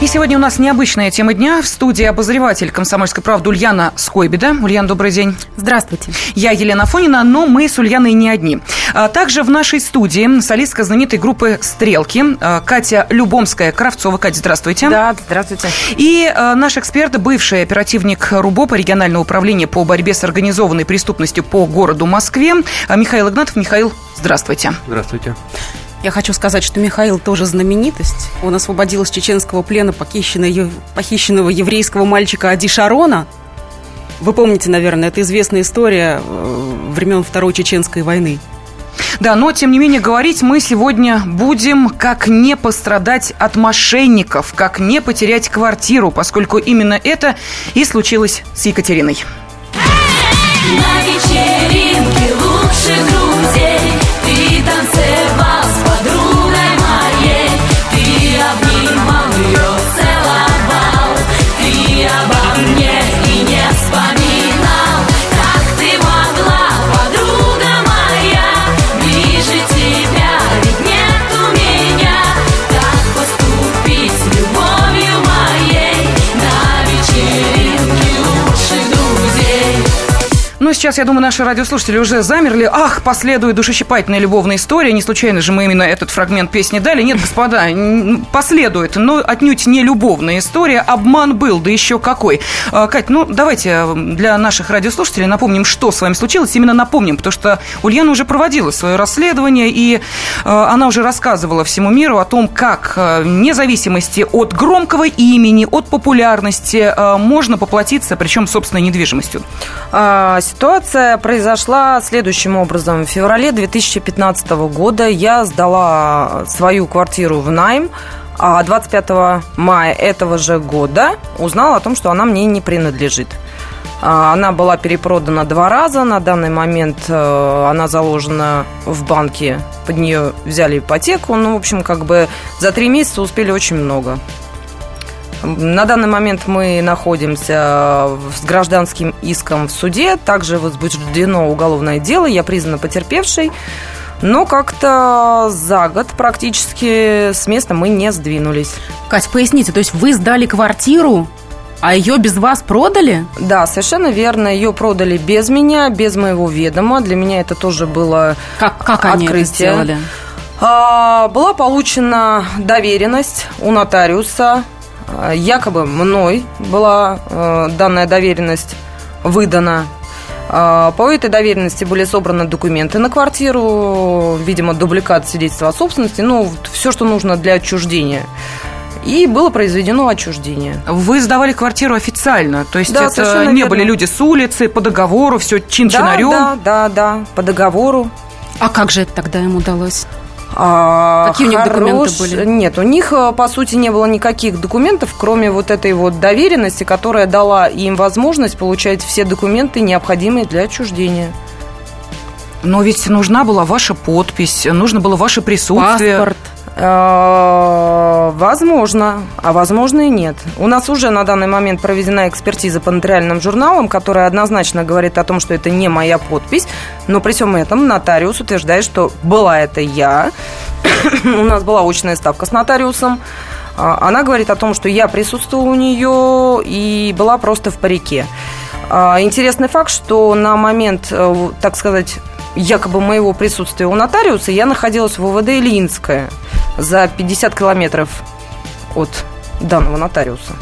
И сегодня у нас необычная тема дня. В студии обозреватель «Комсомольской правды» Ульяна Скойбеда. Ульяна, добрый день. Здравствуйте. Я Елена Фонина, но мы с Ульяной не одни. А также в нашей студии солистка знаменитой группы «Стрелки» а, Катя Любомская-Кравцова. Катя, здравствуйте. Да, здравствуйте. И а, наш эксперт, бывший оперативник РУБОПа, регионального управления по борьбе с организованной преступностью по городу Москве, Михаил Игнатов. Михаил, здравствуйте. Здравствуйте. Я хочу сказать, что Михаил тоже знаменитость. Он освободил из чеченского плена похищенного, похищенного еврейского мальчика Ади Шарона. Вы помните, наверное, это известная история э, времен Второй Чеченской войны. Да, но, тем не менее, говорить мы сегодня будем, как не пострадать от мошенников, как не потерять квартиру, поскольку именно это и случилось с Екатериной. На вечеринке лучших друзей Ну, сейчас, я думаю, наши радиослушатели уже замерли. Ах, последует душещипательная любовная история. Не случайно же мы именно этот фрагмент песни дали. Нет, господа, последует, но отнюдь не любовная история. Обман был, да еще какой. А, Кать, ну, давайте э, для наших радиослушателей напомним, что с вами случилось. Именно напомним, потому что Ульяна уже проводила свое расследование, и э, она уже рассказывала всему миру о том, как э, вне зависимости от громкого имени, от популярности э, можно поплатиться, причем собственной недвижимостью. А, Ситуация произошла следующим образом. В феврале 2015 года я сдала свою квартиру в найм, а 25 мая этого же года узнала о том, что она мне не принадлежит. А, Она была перепродана два раза. На данный момент э, она заложена в банке. Под нее взяли ипотеку. Ну, в общем, как бы за три месяца успели очень много. На данный момент мы находимся с гражданским иском в суде. Также возбуждено уголовное дело. Я признана потерпевшей. Но как-то за год практически с места мы не сдвинулись. Кать, поясните, то есть вы сдали квартиру, а ее без вас продали? Да, совершенно верно. Ее продали без меня, без моего ведома. Для меня это тоже было Как, как они это Открытие. сделали? А, Была получена доверенность у нотариуса. А, Якобы мной была э, данная доверенность выдана. А, По этой доверенности были собраны документы на квартиру, видимо, дубликат свидетельства о собственности, ну, все, что нужно для отчуждения. И было произведено отчуждение. Вы сдавали квартиру официально, то есть Да, это не верно. были люди с улицы, по договору, все чин-чинарем. Да, да, да, да, по договору. А как же это тогда им удалось? А, Какие у них документы были? Нет, у них, э, по сути, не было никаких документов, кроме вот этой вот доверенности, которая дала им возможность получать все документы, необходимые для отчуждения. Но ведь нужна была ваша подпись, нужно было ваше присутствие. Паспорт. Э, Возможно, а возможно и нет. У нас уже на данный момент проведена экспертиза по нотариальным журналам, которая однозначно говорит о том, что это не моя подпись, но при всем этом нотариус утверждает, что была это я. У нас была очная ставка с нотариусом. А, Она говорит о том, что я присутствовала у нее и была просто в парике. А, Интересный факт, что на момент, э, так сказать, якобы моего присутствия у нотариуса я находилась в УВД Ильинская за 50 километров от данного нотариуса.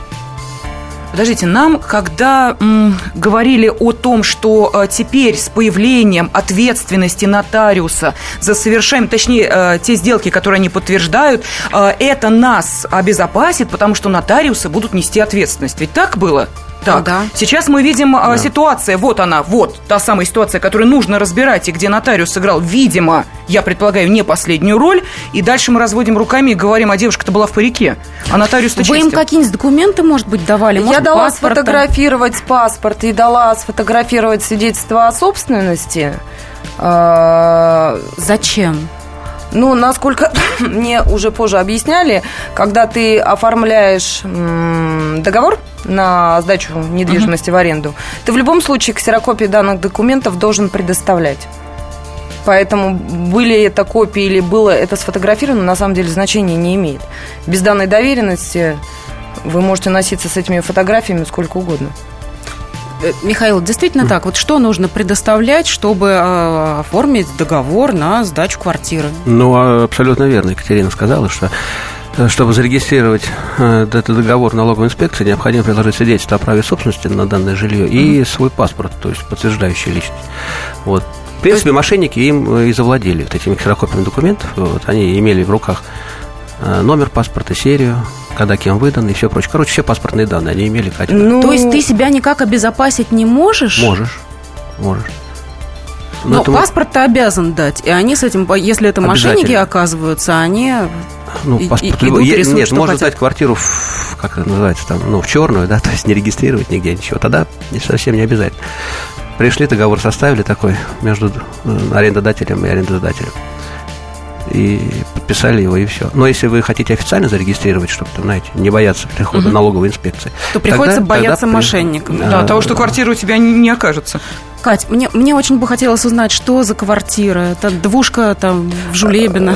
Подождите, нам, когда м, говорили о том, что э, теперь с появлением ответственности нотариуса за совершаемые, точнее, э, те сделки, которые они подтверждают, э, это нас обезопасит, потому что нотариусы будут нести ответственность. Ведь так было? Так. Да. Сейчас мы видим э, ситуация, вот она, вот та самая ситуация, которую нужно разбирать, и где нотариус сыграл, видимо, я предполагаю, не последнюю роль, и дальше мы разводим руками и говорим, а девушка-то была в парике, а нотариус-то Вы им какие-нибудь документы, может быть, давали? я Может, дала паспорта? сфотографировать паспорт и дала сфотографировать свидетельство о собственности. А, Зачем? Ну, насколько мне уже позже объясняли, когда ты оформляешь договор на сдачу недвижимости в аренду, ты в любом случае ксерокопии данных документов должен предоставлять. Поэтому были это копии или было это сфотографировано, на самом деле значения не имеет. Без данной доверенности вы можете носиться с этими фотографиями сколько угодно. Э, Михаил, действительно так. Вот что нужно предоставлять, чтобы э, оформить договор на сдачу квартиры? Ну, а, абсолютно верно. Екатерина сказала, что э, чтобы зарегистрировать этот договор налоговой инспекции, необходимо приложить свидетельство о праве собственности на данное жилье и свой паспорт, то есть подтверждающий личность. Вот. В принципе, мошенники им и завладели вот этими ксерокопиями документов. Вот, они имели в руках номер паспорта, серию, когда кем выдан и все прочее. Короче, все паспортные данные они имели, Катя. Ну, То есть ты себя никак обезопасить не можешь? Можешь, можешь. Но мы- паспорт-то обязан дать. И они с этим, если это мошенники оказываются, они... Ну, И- паспорт и- идут, е- рисуют, Нет, можно хотят. сдать квартиру, в, как это называется, там, ну, в черную, да, то есть не регистрировать нигде ничего. Тогда не- совсем не обязательно. Пришли, договор составили такой между э, арендодателем и арендодателем. И подписали его, и все. Но если вы хотите официально зарегистрировать, чтобы, там, знаете, не бояться прихода налоговой инспекции. То приходится тогда- бояться тогда мошенников. Да, А, того, что квартира у тебя не, не окажется. Кать, мне, мне очень бы хотелось узнать, что за квартира. Это двушка там в Жулебино.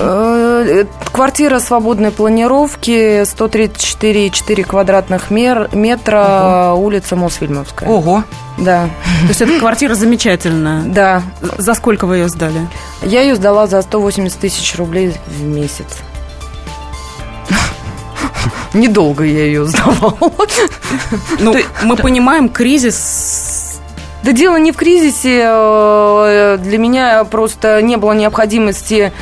Э, Квартира свободной планировки, 134,4 квадратных мер, метра, улица Мосфильмовская. Ого. Да, То есть эта квартира замечательная. да. За сколько вы ее сдали? Я ее сдала за 180 тысяч рублей в месяц. Недолго я ее сдавала. Ну, мы понимаем, кризис... Да дело не в кризисе. э, Для меня просто не было необходимости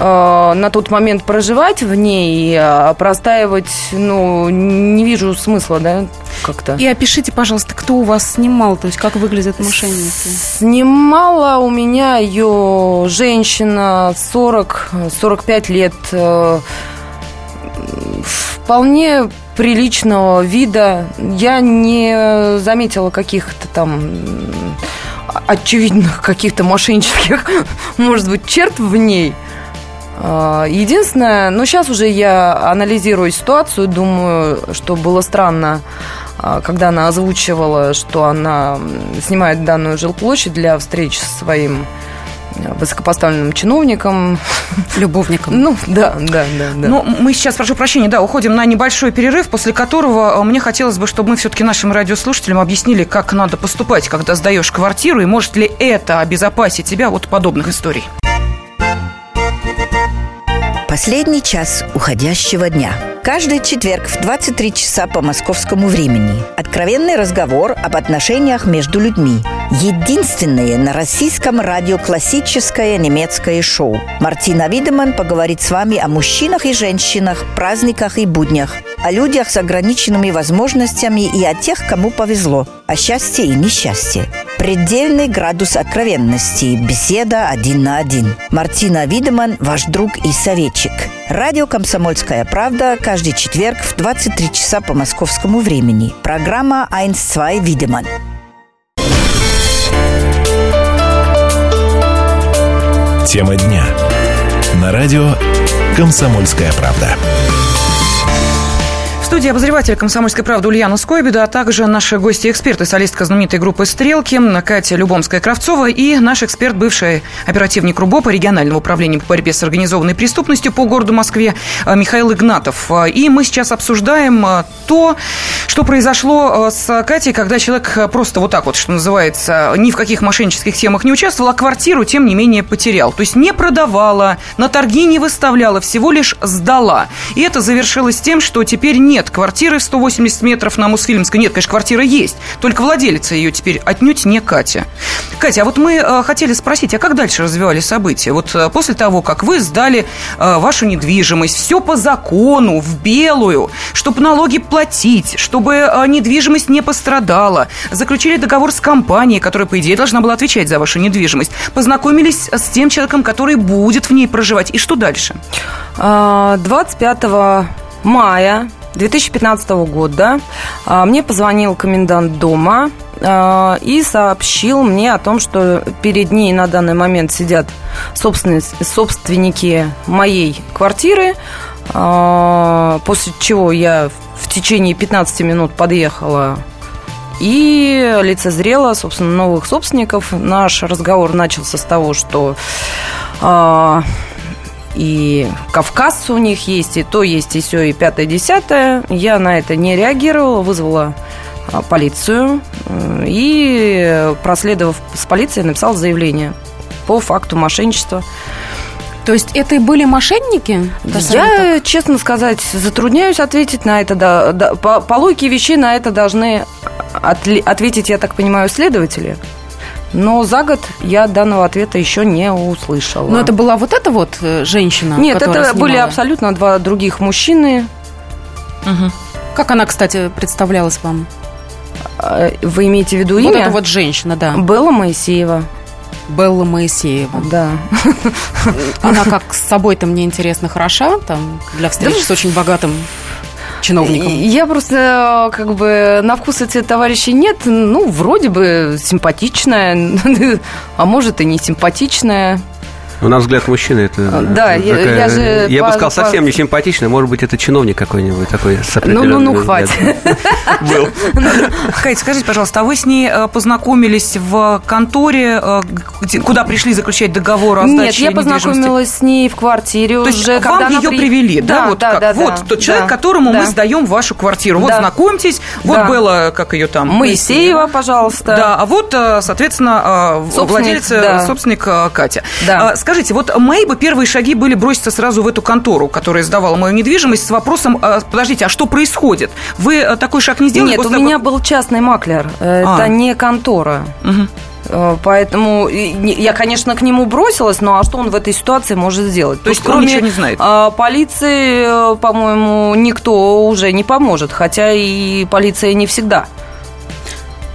на тот момент проживать в ней, а простаивать, ну, не вижу смысла, да, как-то. И опишите, пожалуйста, кто у вас снимал, то есть как выглядят мошенники. Снимала у меня ее женщина 40-45 лет, э, вполне приличного вида. Я не заметила каких-то там очевидных каких-то мошеннических, может быть, черт в ней. А, Единственное, ну сейчас уже я анализирую ситуацию, думаю, что было странно, а, когда она озвучивала, что она снимает данную жилплощадь для встреч со своим э, высокопоставленным чиновником. Любовником. Ну, да, да, да, да. Ну, мы сейчас, прошу прощения, да, уходим на небольшой перерыв, после которого э, мне хотелось бы, чтобы мы все-таки нашим радиослушателям объяснили, как надо поступать, когда сдаешь квартиру, и может ли это обезопасить тебя от подобных историй. Последний час уходящего дня. Каждый четверг в 23 часа по московскому времени. Откровенный разговор об отношениях между людьми. Единственное на российском радио классическое немецкое шоу. Мартина Видеман поговорит с вами о мужчинах и женщинах, праздниках и буднях, о людях с ограниченными возможностями и о тех, кому повезло, о счастье и несчастье. Предельный градус откровенности. Беседа один на один. Мартина Видеман, ваш друг и советчик. Радио «Комсомольская правда» каждый четверг в 23 часа по московскому времени. Программа «1-2 Видеман». Тема дня. На радио «Комсомольская правда». Студии обозреватель «Комсомольской правды» Ульяна Скойбеда, а также наши гости-эксперты, солистка знаменитой группы «Стрелки» Катя Любомская-Кравцова и наш эксперт, бывший оперативник РУБОПа регионального управления по борьбе с организованной преступностью по городу Москве э, Михаил Игнатов. Э, И мы сейчас обсуждаем э, то, что произошло с Катей, когда человек просто вот так вот, что называется, ни в каких мошеннических темах не участвовал, а квартиру, тем не менее, потерял. То есть не продавала, на торги не выставляла, всего лишь сдала. И это завершилось тем, что теперь нет квартиры в 180 метров на Мосфильмской. Нет, конечно, квартира есть, только владелица ее теперь отнюдь не Катя. Катя, а вот мы э, хотели спросить, а как дальше развивались события? Вот э, после того, как вы сдали э, вашу недвижимость, все по закону, в белую, чтобы налоги платить, чтобы недвижимость не пострадала, заключили договор с компанией, которая, по идее, должна была отвечать за вашу недвижимость, познакомились с тем человеком, который будет в ней проживать, и что дальше? А, 25 мая 2015 года а, мне позвонил комендант дома а, и сообщил мне о том, что перед ней на данный момент сидят собственни- собственники моей квартиры, а, после чего я в течение 15 минут подъехала и лицезрела, собственно, новых собственников. Наш разговор начался с того, что и Кавказ у них есть, и то есть, и все, и пятое, десятое. Я на это не реагировала, вызвала а, полицию э, и, проследовав с полицией, написала заявление по факту мошенничества. То есть это и были мошенники? Я, честно сказать, затрудняюсь ответить на это. Да, да, по, по логике вещей на это должны отли- ответить, я так понимаю, следователи. Но за год я данного ответа еще не услышала. Но это была вот эта вот э, женщина, Нет, это были снимала? абсолютно два других мужчины. Как она, кстати, представлялась вам? А, Вы имеете в виду Вот имя? эта вот женщина, да. Белла Моисеева. Белла Моисеева. Да. Она как с собой-то, мне интересно, хороша там для встречи с очень богатым чиновником? Я просто э, как бы на вкус этих товарищей нет. Ну, вроде бы симпатичная, а может и не симпатичная. Ну, на взгляд мужчины это... Да, я- такая- я же Я бы сказал, по- совсем не симпатичный. Может быть, это чиновник какой-нибудь такой с Ну, ну, ну, хватит. Был. Кать, скажите, пожалуйста, а вы с ней э, познакомились в конторе, э, куда пришли заключать договор о Нет, сдаче я недвижимости? познакомилась с ней в квартире То есть уже, вам когда она ее при- привели, да? вот да, как? да, вот да, тот человек, да, которому мы да. сдаем вашу квартиру. Вот Да. знакомьтесь, вот Да. Белла, как ее там? Моисеева, пожалуйста. Да, а вот, э, соответственно, э, Собственник, владелец, э, да. собственник э, Катя. Да. А, Скажите, вот мои бы первые шаги были броситься сразу в эту контору, которая сдавала мою недвижимость, с вопросом, э, подождите, а что происходит? Вы э, такой шаг не сделали? Нет, у того, меня был частный маклер. э, А. Это не контора. Э, Поэтому я, конечно, к нему бросилась, но а что он в этой ситуации может сделать? То есть он ничего не знает? а, полиции, по-моему, никто уже не поможет, хотя и полиция не всегда.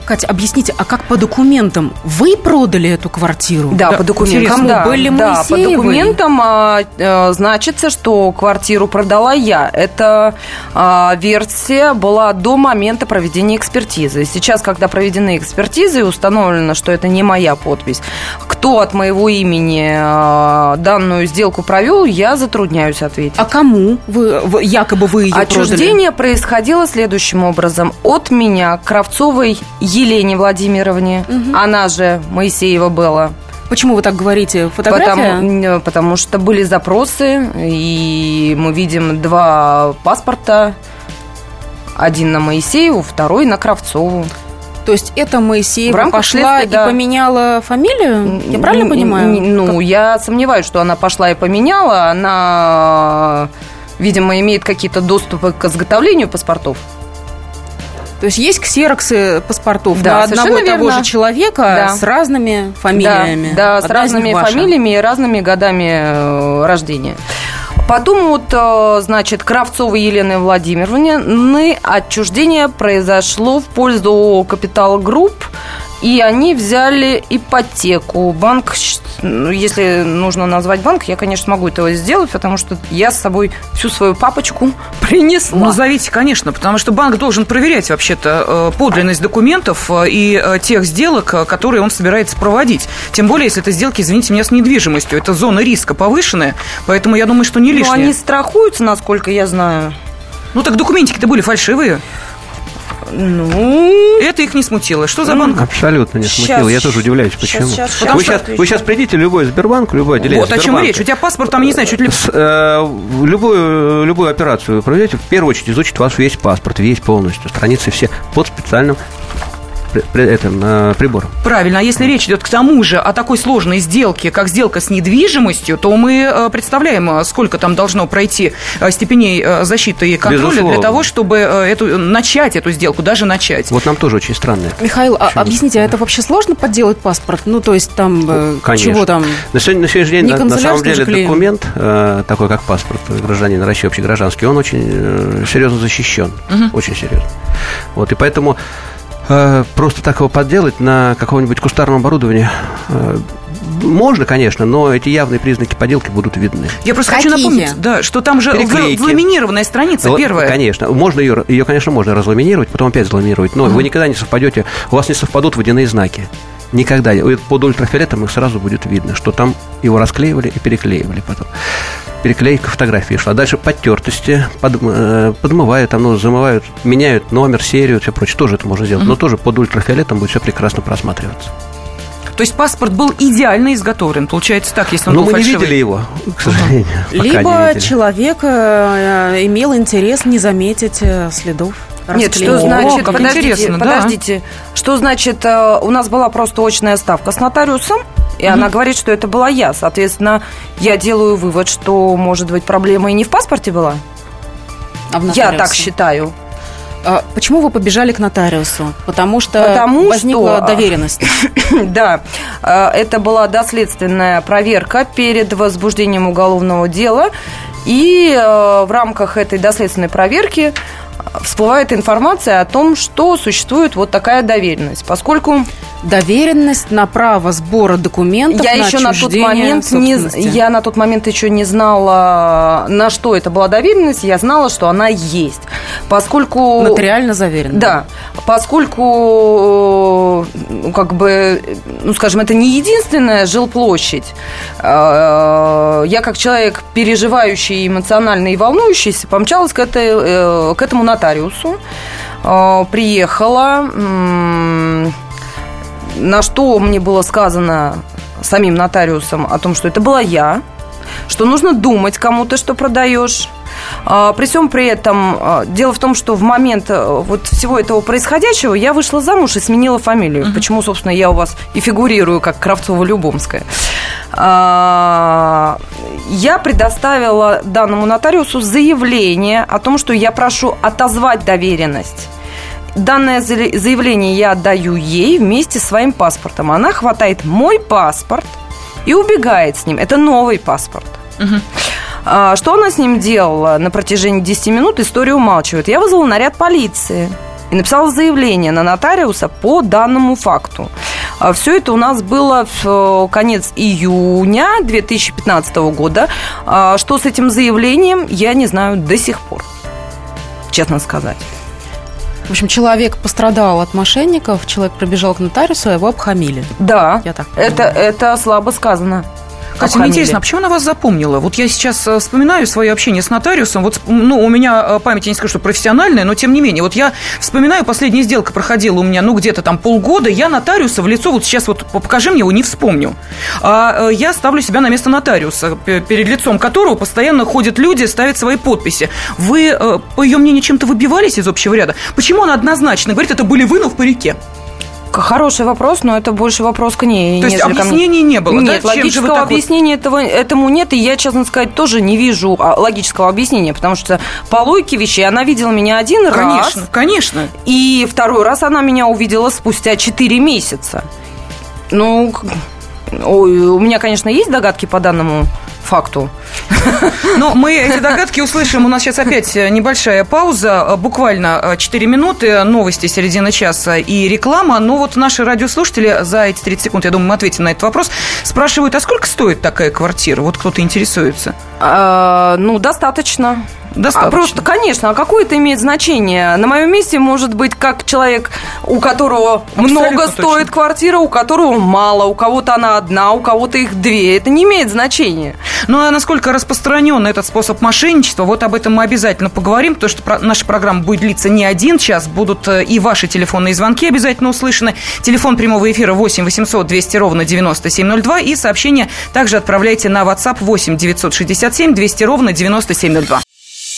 Катя, объясните, а как по документам вы продали эту квартиру? Да, Да, по документам. интересно. Да, Были да, по документам а, э, значится, что квартиру продала я. Эта а, версия была до момента проведения экспертизы. Сейчас, когда проведены экспертизы установлено, что это не моя подпись, кто от моего имени а, данную сделку провел, я затрудняюсь ответить. А кому вы, вы- якобы вы ее продали? Отчуждение происходило следующим образом. От меня Кравцовой Елене Владимировне, она же Моисеева была, Почему вы так говорите? Фотография? Потому, потому что были запросы, и мы видим два паспорта. Один на Моисееву, второй на Кравцову. То есть это Моисеева В рамках пошла следствия, и да. поменяла фамилию? Я правильно понимаю? Ну, я сомневаюсь, что она пошла и поменяла. Она, видимо, имеет какие-то доступы к изготовлению паспортов. То есть есть ксероксы паспортов Да, на одного и того же человека Да. с разными фамилиями? Да, да, с разными ваша. фамилиями и разными годами э, рождения. Потом вот, э, значит, Кравцовой Елены Владимировны отчуждение произошло в пользу «Капитал Групп», и они взяли ипотеку. Банк, ну, если нужно назвать банк, я, конечно, могу этого сделать, потому что я с собой всю свою папочку принесла. Назовите, конечно, потому что банк должен проверять вообще-то э, подлинность документов э, и э, тех сделок, которые он собирается проводить. Тем более, если это сделки, извините меня, с недвижимостью. Это зона риска повышенная, поэтому я думаю, что не Ну, лишнее. они страхуются, насколько я знаю. Ну так документики-то были фальшивые. Ну, Это их не смутило. Что за банк? Абсолютно не Щас, смутил. Я тоже удивляюсь, почему. щас, вы, щас сейчас, вы сейчас придите в любой Сбербанк, любое отделение Вот о чем Сбербанка. речь. У тебя паспорт там, не знаю, чуть ли... С, э, любую, любую операцию проведете, в первую очередь изучит ваш весь паспорт, весь полностью, страницы все под специальным при- при- этим, э, прибором. Правильно, а если речь идет к тому же о такой сложной сделке, как сделка с недвижимостью, то мы э, представляем, э, сколько там должно пройти э, степеней защиты и контроля Безусловно. для того, чтобы эту, начать эту сделку, даже начать. Вот нам тоже очень странно. Михаил, а объясните, а это вообще сложно подделать паспорт? Ну, то есть там, Конечно. чего там? На, сегодня, на сегодняшний день, на, на самом деле, клеим. документ, э, такой как паспорт гражданина России, общегражданский, он очень э, серьезно защищен. Очень серьезно. Вот, и поэтому просто так его подделать на каком-нибудь кустарном оборудовании э, Можно, конечно, но эти явные признаки подделки будут видны. Я просто хочу Какие? напомнить, да, что там же Переклейки. в- ламинированная страница Вот, первая. Конечно, можно ее, ее, конечно, можно разламинировать, потом опять заламинировать, но вы никогда не совпадете, у вас не совпадут водяные знаки. Никогда. Под ультрафиолетом их сразу будет видно, что там его расклеивали и переклеивали потом. Переклейка фотографии шла. Дальше подтертости, под, э, подмывают, там, ну, замывают, меняют номер, серию, все прочее. Тоже это можно сделать. Но тоже под ультрафиолетом будет все прекрасно просматриваться. То есть паспорт был идеально изготовлен, получается так, если он Но был мы не фальшивый. видели его, к сожалению. не Либо человек э, имел интерес не заметить э, следов. Нет, что значит, как подождите, интересно, да. подождите, что значит, э, у нас была просто очная ставка с нотариусом, и она говорит, что это была я. Соответственно, я делаю вывод, что, может быть, проблема и не в паспорте была. А в Я так считаю. А Почему вы побежали к нотариусу? Потому что Потому возникла что- доверенность. Да, э, это была доследственная проверка перед возбуждением уголовного дела. И э, в рамках этой доследственной проверки э, всплывает информация о том, что существует вот такая доверенность. Поскольку Доверенность на право сбора документов я на еще на тот момент не, я на тот момент еще не знала, на что это была доверенность. Я знала, что она есть, поскольку Нотариально заверена. Да, поскольку, э, как бы, ну, скажем, это не единственная жилплощадь, э, я как человек, переживающий эмоционально и волнующийся, помчалась к, этой, э, к этому нотариусу, приехала, на что мне было сказано самим нотариусом о том, что это была я, что нужно думать, кому ты что продаешь. А, При всем при этом, а, дело в том, что в момент а, вот всего этого происходящего я вышла замуж и сменила фамилию. Почему, собственно, я у вас и фигурирую как Кравцова-Любомская. А, Я предоставила данному нотариусу заявление о том, что я прошу отозвать доверенность. Данное за- заявление я отдаю ей вместе с своим паспортом. Она хватает мой паспорт и убегает с ним. Это новый паспорт. А, Что она с ним делала на протяжении 10 минут, история умалчивает. Я вызвала наряд полиции и написала заявление на нотариуса по данному факту. Все это у нас было в э, конец июня 2015 года. А, Что с этим заявлением, я не знаю до сих пор, честно сказать. В общем, человек пострадал от мошенников, человек пробежал к нотариусу, а его обхамили. Да, Я так это, понимаю. это слабо сказано. Катя, мне интересно, а почему она вас запомнила? Вот я сейчас э, вспоминаю свое общение с нотариусом. Вот, ну, у меня э, память, я не скажу, что профессиональная, но тем не менее. Вот я вспоминаю, последняя сделка проходила у меня, ну, где-то там полгода. Я нотариуса в лицо, вот сейчас вот покажи мне его, не вспомню. А э, я ставлю себя на место нотариуса, перед лицом которого постоянно ходят люди, ставят свои подписи. Вы, по ее мнению, чем-то выбивались из общего ряда? Почему она однозначно говорит, это были вы, но в парике? Хороший вопрос, но это больше вопрос к ней. То есть объяснений не было, да? Нет, вы логического вот- объяснения этого, этому нет, и я, честно сказать, тоже не вижу а, логического объяснения, потому что по логике вещей она видела меня один Конечно, раз, конечно. и второй раз она меня увидела спустя 4 месяца. Ну, у меня, конечно, есть догадки по данному факту. Но мы эти догадки услышим. У нас сейчас опять небольшая пауза, буквально 4 минуты, новости середины часа и реклама. Но вот наши радиослушатели за эти 30 секунд, я думаю, мы ответим на этот вопрос, спрашивают, а сколько стоит такая квартира? Вот кто-то интересуется. А, ну, достаточно. Достаточно. А просто, конечно, а какое это имеет значение? На моем месте может быть как человек, у которого Абсолютно много точно. стоит квартира, у которого мало, у кого-то она одна, у кого-то их две. Это не имеет значения. Ну а насколько распространен этот способ мошенничества, вот об этом мы обязательно поговорим, потому что наша программа будет длиться не один час, будут э, и ваши телефонные звонки обязательно услышаны. Телефон прямого эфира 8 800 200 ровно 9702 и сообщение также отправляйте на WhatsApp 8 967 200 ровно 9702.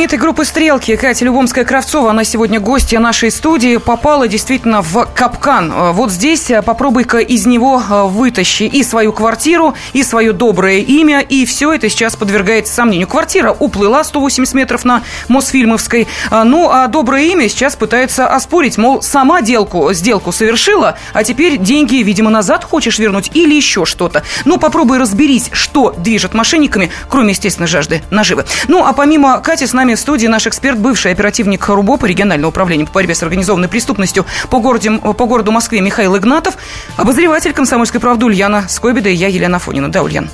Знаменитой группы «Стрелки» Катя Любомская-Кравцова, она сегодня гостья нашей студии, попала действительно в капкан. Э, Вот здесь э, попробуй-ка из него э, вытащи и свою квартиру, и свое доброе имя, и все это сейчас подвергается сомнению. Квартира уплыла 180 метров на Мосфильмовской, ну а доброе имя сейчас пытается оспорить, мол, сама делку, сделку совершила, а теперь деньги, видимо, назад хочешь вернуть или еще что-то. Ну, попробуй разберись, что движет мошенниками, кроме, естественно, жажды наживы. Ну, а помимо Кати, с нами в студии наш эксперт, бывший оперативник РУБОПа, регионального управления по борьбе с организованной преступностью по, городе, по городу Москве Михаил Игнатов, обозреватель «Комсомольской правды» Ульяна Скобида и я, Елена Фонина. Да, Ульян?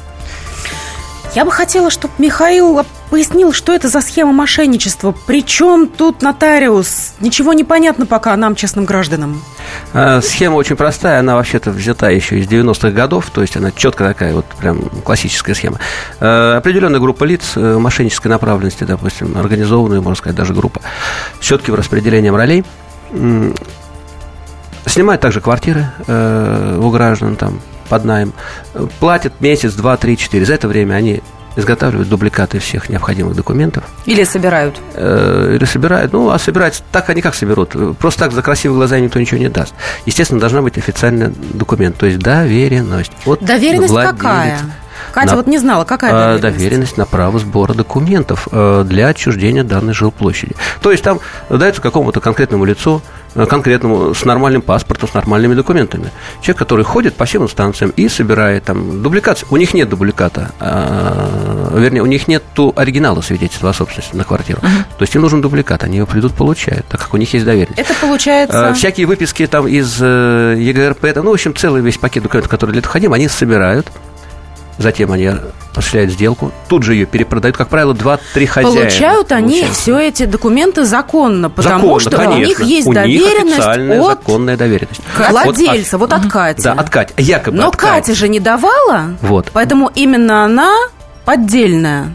Я бы хотела, чтобы Михаил пояснил, что это за схема мошенничества. Причем тут нотариус? Ничего не понятно пока нам, честным гражданам. А, Схема очень простая, она вообще-то взята еще из 90-х годов, то есть она четко такая вот прям классическая схема. Э, Определенная группа лиц э, мошеннической направленности, допустим, организованная, можно сказать, даже группа, с четким распределением ролей, м, снимает также квартиры э, у граждан там под найм, э, платят месяц, два, три, четыре. За это время они изготавливают дубликаты всех необходимых документов, Или собирают. э, или собирают. Ну, а собирать так они как соберут? Просто так за красивые глаза никто ничего не даст. Естественно, должна быть официальный документ, то есть доверенность. Вот Доверенность владелец. какая? Катя На- вот не знала, какая А, доверенность? доверенность на право сбора документов э, для отчуждения данной жилплощади. То есть там дается какому-то конкретному лицу, э, конкретному, с нормальным паспортом, с нормальными документами. Человек, который ходит по всем инстанциям и собирает там дубликации. У них нет дубликата, а, вернее, у них нет оригинала свидетельства о собственности на квартиру. То есть им нужен дубликат, они его придут, получают, так как у них есть доверенность. Это получается... Э, Всякие выписки там из э, ЕГРП, ну, в общем, целый весь пакет документов, которые для этого ходим, они собирают, затем они осуществляют сделку, тут же ее перепродают, как правило, 2-3 хозяина. Получают они все эти документы законно, потому Законно, что у них конечно. есть У них доверенность официальная от законная доверенность. владельца, вот от, Кати. Да, от Кати. Якобы Но от Катя Кати. же не давала, Вот. поэтому именно она поддельная.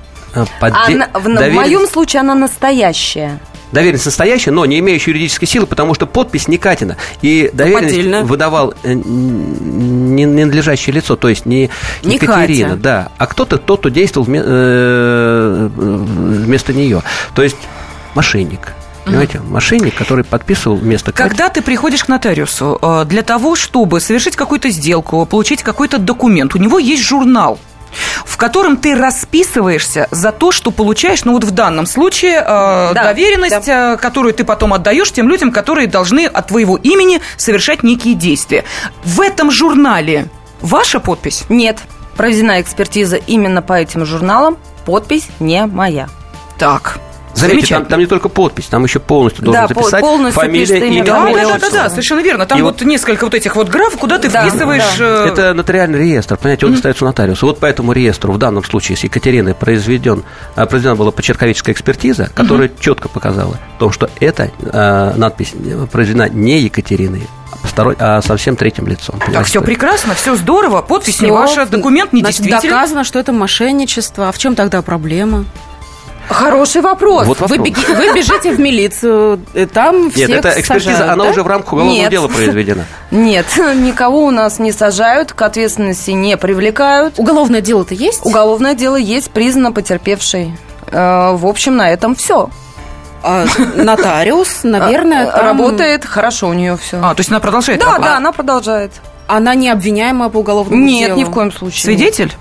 Подде- Она- в, в доверенность- моем случае она настоящая. Доверенность настоящая, но не имеющая юридической силы, потому что подпись не Катина. И доверенность поддельная. выдавал э, ненадлежащее лицо, то есть не, Не Екатерина, Катя. да, а кто-то, тот, кто действовал э, вместо нее. То есть мошенник. Понимаете, мошенник, который подписывал вместо Кати. Когда ты приходишь к нотариусу э, для того, чтобы совершить какую-то сделку, получить какой-то документ, у него есть журнал в котором ты расписываешься за то, что получаешь, ну вот в данном случае, э, Да, доверенность, э, которую ты потом отдаешь тем людям, которые должны от твоего имени совершать некие действия. В этом журнале ваша подпись? Нет, проведена экспертиза именно по этим журналам. Подпись не моя. Так. Заметьте, там, Замечательно. там не только подпись, там еще полностью должен Да, записать полностью фамилия, имя, имя, Да, фамилия, да, да, да, да, совершенно верно. Там И вот, несколько вот этих вот граф, куда ты Да, вписываешь... да. э, Это нотариальный реестр, понимаете, он остается у нотариуса. Вот по этому реестру в данном случае с Екатериной произведен, а, произведена была почерковическая экспертиза, которая четко показала то, что эта а, надпись произведена не Екатериной, а второй, а совсем третьим лицом. Так, Понимаете, все что- прекрасно, все здорово, подпись не Всё. ваша, документ не Значит, действительный. доказано, что это мошенничество. А в чем тогда проблема? Хороший вопрос. Вот Вы, вопрос. беги- вы бежите в милицию, и там Нет, всех эта экспертиза, сажают, она да? уже в рамках уголовного Нет. дела произведена. Нет, никого у нас не сажают, к ответственности не привлекают. Уголовное дело-то есть? Уголовное дело есть, признано потерпевшей. Э, В общем, на этом все. А нотариус, наверное, там- Работает хорошо у нее все. А, то есть она продолжает да, работать? да, она продолжает. Она не обвиняемая по уголовному Нет, делу? ни в коем случае. Свидетель?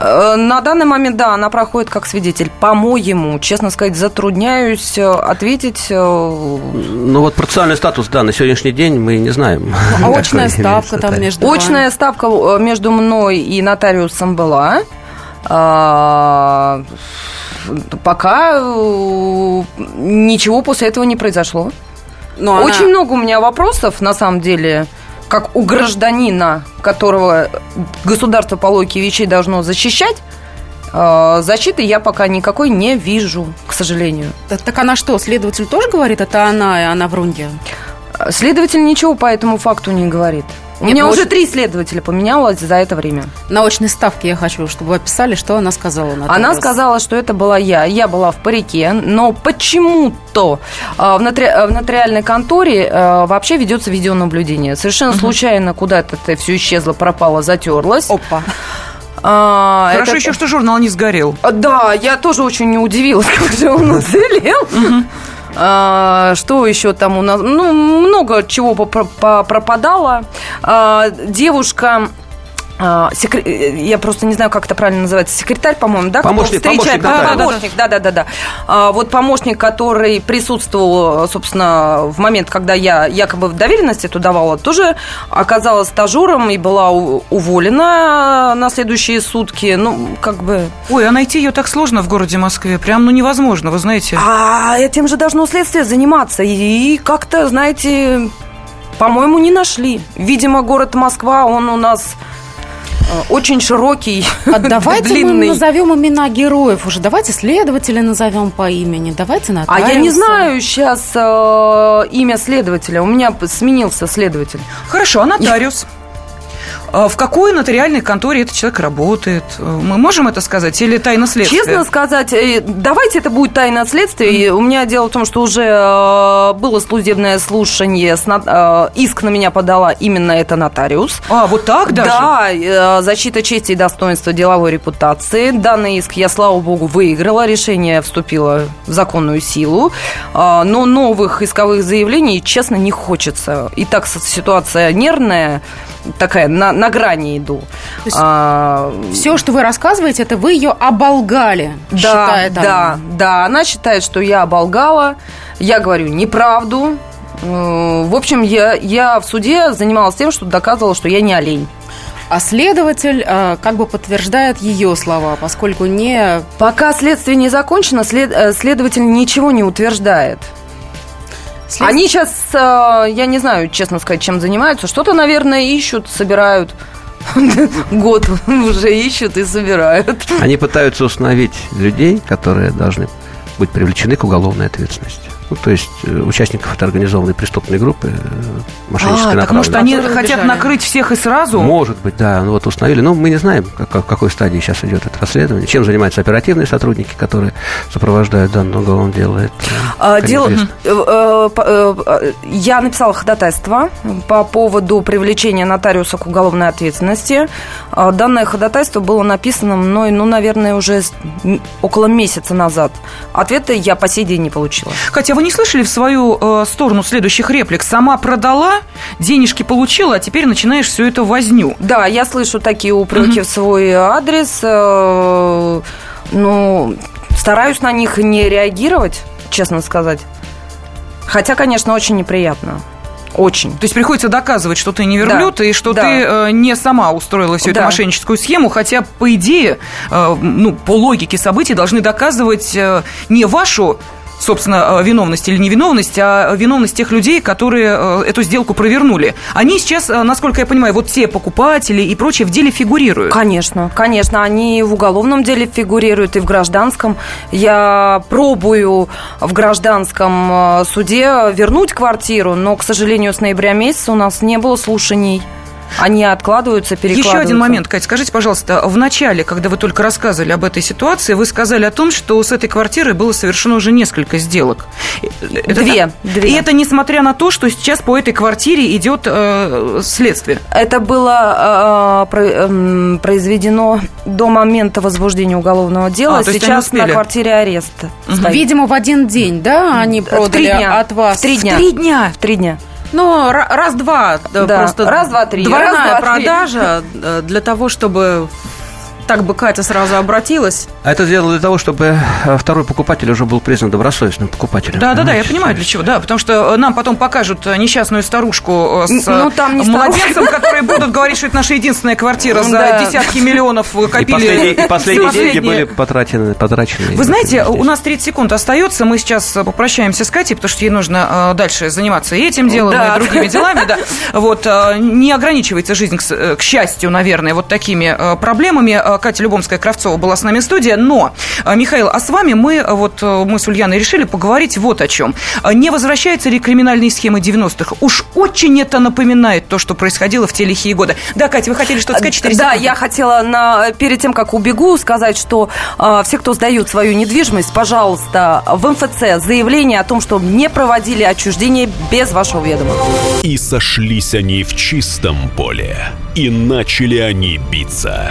Э, На данный момент, да, она проходит как свидетель. По-моему, честно сказать, затрудняюсь э, ответить. э, Ну вот процессуальный статус, да, на сегодняшний день мы не знаем. А какой очная ставка там между вами? Очная ставка между мной и нотариусом была. А, Пока ничего после этого не произошло. Но она- Очень много у меня вопросов, на самом деле, как у гражданина, которого государство по логике вещей должно защищать. э, Защиты я пока никакой не вижу, к сожалению. Так, так она что, следователь тоже говорит, это она, и она врунья? Следователь ничего по этому факту не говорит. У Нет, меня уже три следователя поменялось за это время. На очной ставке я хочу, чтобы вы описали, что она сказала. на Она раз. сказала, что это была я. Я была в парике, но почему-то а, в, нотари- а, в нотариальной конторе а, вообще ведется видеонаблюдение. Совершенно случайно куда-то это все исчезло, пропало, затерлось. Опа. А, Хорошо это- еще, что журнал не сгорел. А, Да, я тоже очень удивилась, как же он уцелел. А, Что еще там у нас? Ну, много чего пропадало. А, Девушка а, э, Я просто не знаю, как это правильно называется. Секретарь, по-моему, да? Помощник, встречает? помощник Да, помощник, да, да, да, да. А, Вот помощник, который присутствовал, собственно, в момент, когда я якобы в доверенность эту давала, тоже оказалась стажером и была уволена на следующие сутки. Ну, как бы... Ой, а найти ее так сложно в городе Москве. Прям, ну, невозможно, вы знаете. А этим же должно следствие заниматься. И как-то, знаете, по-моему, не нашли. Видимо, город Москва, он у нас очень широкий, А давайте мы длинный. назовем имена героев уже. Давайте следователя назовем по имени. Давайте А нотариуса. я не знаю сейчас имя следователя. У меня сменился следователь. Хорошо, а нотариус? А В какой нотариальной конторе этот человек работает? Мы можем это сказать? Или тайна следствия? Честно сказать, э, давайте это будет тайна следствия. И У меня дело в том, что уже э, было судебное слушание, э, иск на меня подала именно эта нотариус. А, вот так даже? Да, защита чести и достоинства деловой репутации. Данный иск я, слава богу, выиграла. Решение вступило в законную силу. А, Но новых исковых заявлений, честно, не хочется. И так ситуация нервная, такая, на, на грани иду. А, Все, что вы рассказываете, это вы ее оболгали, да, считает она. да, да, она считает, что я оболгала. Я говорю неправду. Э, В общем, я, я в суде занималась тем, что доказывала, что я не олень. А следователь э, как бы подтверждает ее слова, поскольку не... Пока следствие не закончено, след- э, следователь ничего не утверждает. След- Они сейчас, я не знаю, честно сказать, чем занимаются. Что-то, наверное, ищут, собирают. Год уже ищут и собирают. Они пытаются установить людей, которые должны быть привлечены к уголовной ответственности. Ну, то есть э, участников этой организованной преступной группы э, мошеннической А, так может, они Которые хотят убежали. накрыть всех и сразу? Может быть, да. Ну вот установили. Но мы не знаем, как- в какой стадии сейчас идет это расследование. Чем занимаются оперативные сотрудники, которые сопровождают данное уголовное дело. Это, А, Дело, известно. э, э, по- э, э, я написала ходатайство по поводу привлечения нотариуса к уголовной ответственности. А, Данное ходатайство было написано мной, ну, наверное, уже около месяца назад. Ответа я по сей день не получила. Хотя вы не слышали в свою э, сторону следующих реплик? Сама продала, денежки получила, а теперь начинаешь всю эту возню. Да, я слышу такие упреки в свой адрес. э, Ну, стараюсь на них не реагировать, честно сказать. Хотя, конечно, очень неприятно. Очень. То есть приходится доказывать, что ты не верблюд, Да, и что да. ты э, не сама устроила всю эту Да. мошенническую схему, хотя, по идее, э, ну, по логике событий должны доказывать э, не вашу собственно, э, виновность или невиновность, а виновность тех людей, которые э, эту сделку провернули. Они сейчас, э, насколько я понимаю, вот те покупатели и прочие в деле фигурируют. Конечно, конечно, они в уголовном деле фигурируют и в гражданском. Я пробую в гражданском суде вернуть квартиру, но, к сожалению, с ноября месяца у нас не было слушаний. Они откладываются, перекладываются. Еще один момент, Катя, скажите, пожалуйста, в начале, когда вы только рассказывали об этой ситуации, вы сказали о том, что с этой квартирой было совершено уже несколько сделок. Это Две, так? две. И это несмотря на то, что сейчас по этой квартире идет э, следствие. Это было э, про- эм, произведено до момента возбуждения уголовного дела. А, то есть они Сейчас на квартире арест. стоит. Видимо, в один день, да, они В три продали дня. от вас. В три дня. Три дня. В три дня. Ну, ра- раз-два. да, Да, Просто раз, два, три. Двойная Раз, два, три. продажа э, для того, чтобы так бы Катя сразу обратилась. А это сделано для того, чтобы э, второй покупатель уже был признан добросовестным покупателем. Да, да, да, я понимаю для чего, да, потому что э, нам потом покажут э, несчастную старушку с Н- ну, там не младенцем, которые будут говорить, что это наша единственная квартира за Да. десятки миллионов И копили. последние, и последние деньги Последние. были потрачены. потрачены Вы знаете, у нас 30 секунд остается. Мы сейчас попрощаемся с Катей, потому что ей нужно дальше заниматься и этим делом, Да. и другими делами. Да. Вот, не ограничивается жизнь, к, счастью, наверное, вот такими проблемами. Катя Любомская-Кравцова была с нами в студии. Но, э, Михаил, а с вами мы, э, вот э, мы с Ульяной решили поговорить вот о чем. Не возвращаются ли криминальные схемы 90-х? Уж очень это напоминает то, что происходило в те лихие годы. Да, Катя, вы хотели что-то сказать? 4 Да, секунды. я хотела на, перед тем, как убегу, сказать, что э, все, кто сдают свою недвижимость, пожалуйста, в МФЦ заявление о том, что не проводили отчуждение без вашего ведома. И сошлись они в чистом поле, и начали они биться.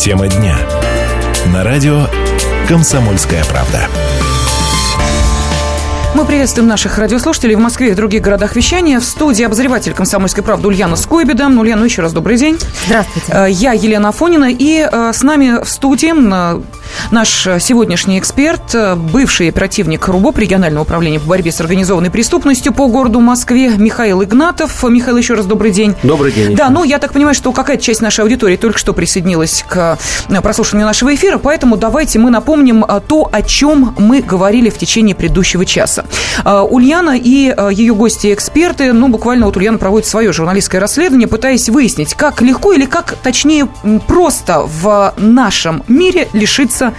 Тема дня. На радио «Комсомольская правда». Мы приветствуем наших радиослушателей в Москве и в других городах вещания. В студии обозреватель «Комсомольской правды» Ульяна Скойбеда. Ульяна, еще раз добрый день. Здравствуйте. Э, Я Елена Афонина. И э, с нами в студии э, наш сегодняшний эксперт, э, бывший оперативник РУБОП, регионального управления по борьбе с организованной преступностью по городу Москве, Михаил Игнатов. Михаил, еще раз добрый день. Добрый день. Да, ну я так понимаю, что какая-то часть нашей аудитории только что присоединилась к э, прослушиванию нашего эфира, поэтому давайте мы напомним э, то, о чем мы говорили в течение предыдущего часа. Э, Ульяна и э, ее гости-эксперты, ну буквально вот Ульяна проводит свое журналистское расследование, пытаясь выяснить, как легко или как, точнее, просто в нашем мире лишиться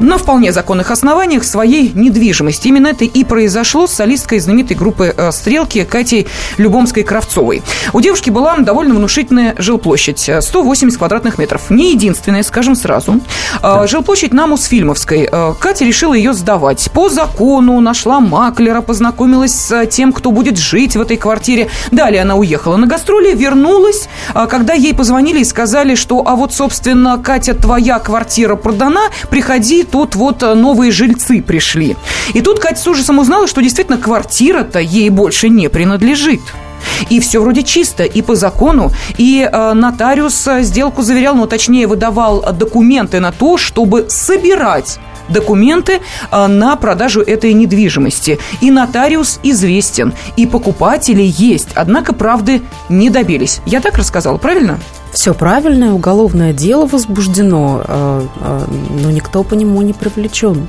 на вполне законных основаниях своей недвижимости. Именно это и произошло с солисткой знаменитой группы э, «Стрелки» Катей Любомской-Кравцовой. У девушки была довольно внушительная жилплощадь – 180 квадратных метров. Не единственная, скажем сразу. Э, Жилплощадь на Мосфильмовской. Э, Катя решила ее сдавать. По закону нашла маклера, познакомилась с тем, кто будет жить в этой квартире. Далее она уехала на гастроли, вернулась, а когда ей позвонили и сказали, что, а вот, собственно, Катя, твоя квартира продана, приходи, тут вот э, новые жильцы пришли. И тут Катя с ужасом узнала, что действительно квартира-то ей больше не принадлежит. И все вроде чисто, и по закону, и э, нотариус э, сделку заверял, ну, точнее, выдавал э, документы на то, чтобы собирать документы э, на продажу этой недвижимости. И нотариус известен, и покупатели есть, однако правды не добились. Я так рассказала, правильно? Все правильно, уголовное дело возбуждено, э, э, но никто по нему не привлечен.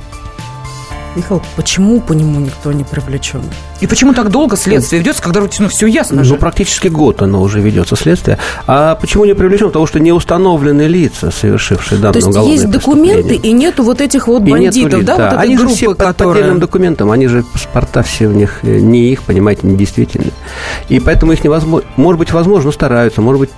Михаил, почему по нему никто не привлечен? И почему так долго следствие ведется, когда вроде ну, все ясно же? Ну, практически год оно уже ведется следствие. А почему не привлечен? Потому что не установлены лица, совершившие данное То есть уголовное есть документы и нету вот этих вот бандитов, лиц, да, вот Они же группы, все по которая... поддельным документам, они же паспорта все у них э, не их, понимаете, не действительные. И поэтому их невозможно, может быть, возможно, стараются, может быть,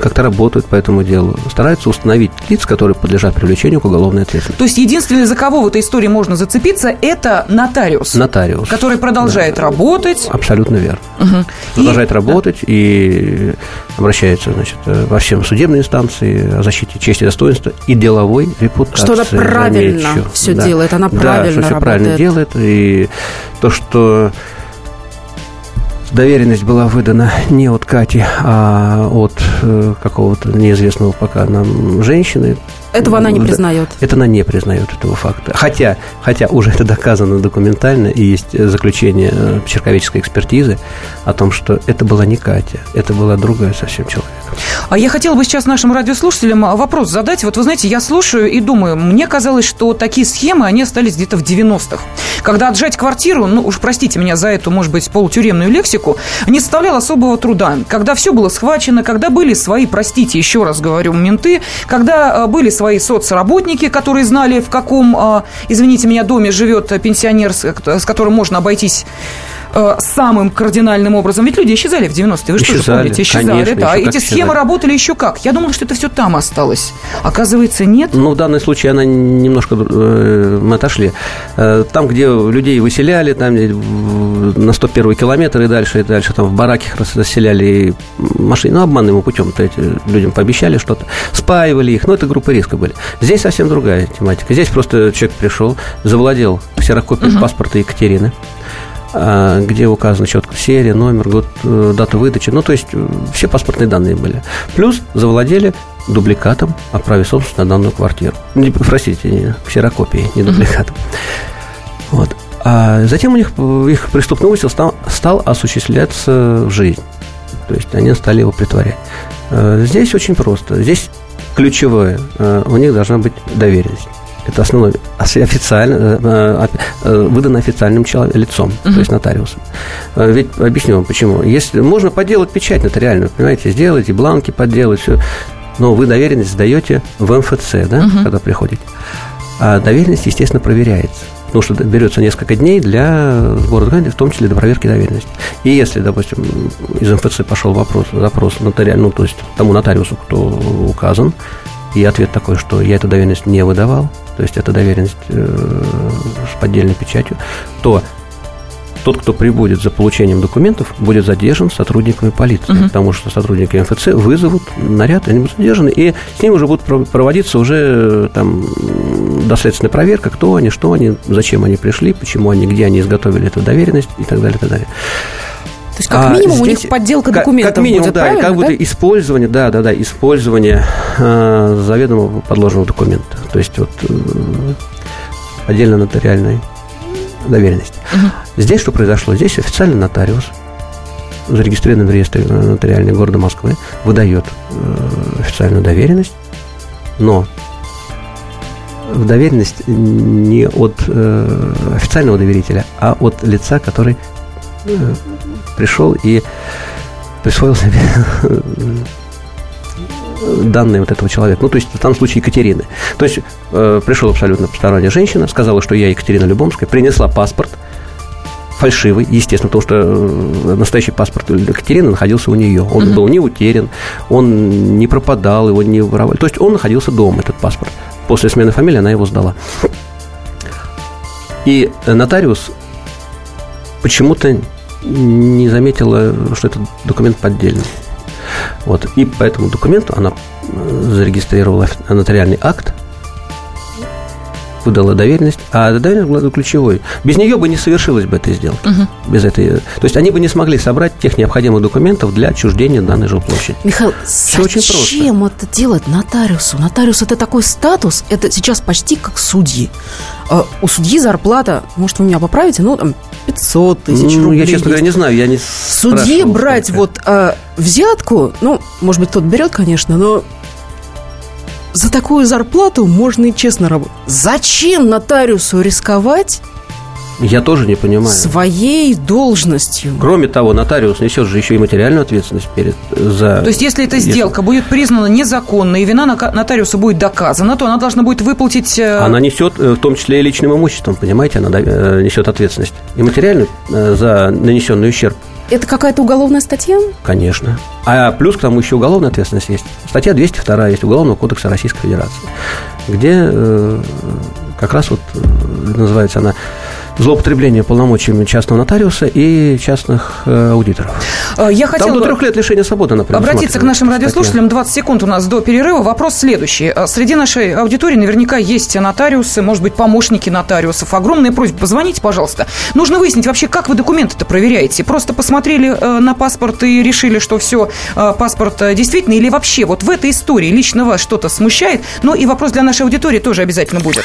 как-то работают по этому делу, стараются установить лиц, которые подлежат привлечению к уголовной ответственности. То есть единственное, за кого в этой истории можно зацепиться, это нотариус, Нотариус. который продолжает работать. Абсолютно верно. Мгм. Продолжает И- работать и обращается значит, во всем судебные инстанции о защите чести и достоинства и деловой репутации. Что она правильно замечу. всё Да. делает, она Да, правильно что все правильно работает. делает. И то, что доверенность была выдана не от Кати, а от э, какого-то неизвестного пока нам женщины. Этого она не признает. Это она не признает этого факта. Хотя, хотя уже это доказано документально, и есть заключение э, черковеческой экспертизы о том, что это была не Катя, это была другая совсем человек. А я хотела бы сейчас нашим радиослушателям вопрос задать. Вот вы знаете, я слушаю и думаю, мне казалось, что такие схемы, они остались где-то в 90-х. Когда отжать квартиру, ну уж простите меня за эту, может быть, полутюремную лексику, не составлял особого труда. Когда все было схвачено, когда были свои, простите, еще раз говорю, менты, когда э, были свои соцработники, которые знали, в каком, э, извините меня, доме живет э, пенсионер, с с которым можно обойтись э, самым кардинальным образом. Ведь люди исчезали в 90-е, вы что же помните? Исчезали, конечно, да. Эти схемы исчезали. работали еще как? Я думала, что это все там осталось. Оказывается, нет. Ну, в данном случае она немножко... э, мы отошли. Э, Там, где людей выселяли, там на 101 километр и дальше, и дальше, там в бараке рас- расселяли машины. Ну, обманным путем-то эти людям пообещали что-то. Спаивали их. Ну, это группы риска были. Здесь совсем другая тематика. Здесь просто человек пришел, завладел ксерокопией паспорта Екатерины где указана четко серия, номер, год, э, дата выдачи. Ну, то есть э, все паспортные данные были. Плюс завладели дубликатом о праве собственности на данную квартиру. Не, простите, не, ксерокопией, не дубликатом. Вот. А затем у них э, их преступный умысел стал, стал осуществляться в жизнь. То есть они стали его притворять. Здесь очень просто. Здесь ключевое. У них должна быть доверенность. Это основное. Оси- Официально, э, э, э, выдано официальным чело- лицом, то есть нотариусом. Ведь объясню вам почему. Если можно поделать печать нотариальную, понимаете, сделать и бланки подделать, все. Но вы доверенность сдаете в МФЦ, да, когда приходите. А доверенность, естественно, проверяется. Потому что берется несколько дней для сбора документов, в том числе для проверки доверенности. И если, допустим, из МФЦ пошел вопрос, запрос нотари... ну, то есть тому нотариусу, кто указан, и ответ такой, что я эту доверенность не выдавал, то есть это доверенность э, с поддельной печатью, то тот, кто прибудет за получением документов, будет задержан сотрудниками полиции, потому что сотрудники МФЦ вызовут наряд, они будут задержаны, и с ними уже будет про- проводиться уже э, там доследственная проверка, кто они, что они, зачем они пришли, почему они, где они изготовили эту доверенность и так далее, и так далее. То есть, как А минимум, у здесь них подделка документов Как минимум, будет, да, правильно, как будто да? использование, да, да, да, использование э, заведомо подложного документа. То есть вот э, отдельно нотариальной доверенности. Здесь что произошло? Здесь официальный нотариус, зарегистрированный в реестре э, нотариальной города Москвы, выдает э, официальную доверенность, но в доверенность не от э, официального доверителя, а от лица, который э, пришел и присвоил себе данные вот этого человека. Ну, то есть в данном случае Екатерины. То есть э, пришел абсолютно посторонняя женщина, сказала, что я Екатерина Любомская, принесла паспорт, фальшивый, естественно, потому что э, настоящий паспорт Екатерины находился у нее. Он был не утерян, он не пропадал, его не воровали. То есть он находился дома, этот паспорт. После смены фамилии она его сдала. И нотариус почему-то не заметила, что этот документ поддельный. Вот. И по этому документу она э, зарегистрировала нотариальный акт, выдала доверенность, а доверенность была ключевой. Без нее бы не совершилась бы эта сделка. Без этой, э, то есть они бы не смогли собрать тех необходимых документов для отчуждения данной жилплощади. Михаил, очень зачем это делать нотариусу? Нотариус это такой статус, это сейчас почти как судьи. А у судьи зарплата, может, вы меня поправите, ну, там, 500 тысяч Ну, рублей. я, честно говоря, не знаю, я не Судье брать вот а, взятку, ну, может быть, тот берет, конечно, но за такую зарплату можно и честно работать. Зачем нотариусу рисковать Я тоже не понимаю. своей должностью? Кроме того, нотариус несет же еще и материальную ответственность перед за. То есть, если эта сделка будет признана незаконной, и вина нотариуса будет доказана, то она должна будет выплатить... э, Она несет, э, в том числе и личным имуществом, понимаете, она э, несет ответственность. И материальную за нанесенный ущерб, Это какая-то уголовная статья? конечно. А плюс к тому еще уголовная ответственность есть. Статья 202 есть Уголовного кодекса Российской Федерации, где э, как раз вот называется она злоупотребление полномочиями частного нотариуса и частных э, аудиторов. э, Я Там хотела до трех лет лишения свободы, например. Обратиться к нашим радиослушателям. 20 секунд у нас до перерыва. Вопрос следующий. Э, Среди нашей аудитории наверняка есть нотариусы, может быть, помощники нотариусов. Огромная просьба, позвоните, пожалуйста. Нужно выяснить вообще, как вы документы-то проверяете. Просто посмотрели э, на паспорт и решили, что все, паспорт действительно, или вообще вот в этой истории лично вас что-то смущает. Ну и вопрос для нашей аудитории тоже обязательно будет.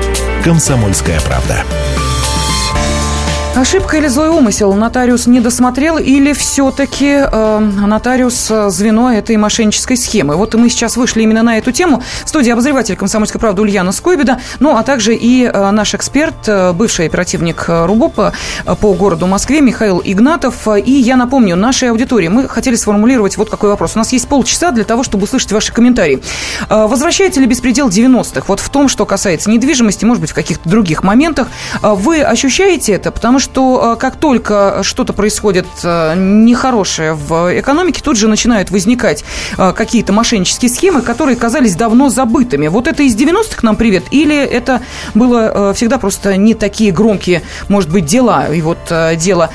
«Комсомольская правда». Ошибка или злой умысел? Нотариус не досмотрел или все-таки э, нотариус звено этой мошеннической схемы? Вот мы сейчас вышли именно на эту тему. В студии обозреватель «Комсомольской правды» Ульяна Скойбеда, ну а также и э, наш эксперт, э, бывший оперативник э, РУБОПа э, по городу Москве Михаил Игнатов. И я напомню, нашей аудитории мы хотели сформулировать вот какой вопрос. У нас есть полчаса для того, чтобы услышать ваши комментарии. Э, Возвращаете ли беспредел 90-х? Вот в том, что касается недвижимости, может быть, в каких-то других моментах. Э, Вы ощущаете это? Потому что э, как только что-то происходит э, нехорошее в экономике, тут же начинают возникать э, какие-то мошеннические схемы, которые казались давно забытыми. Вот это из 90-х нам привет? Или это было всегда просто не такие громкие, может быть, дела? И вот дело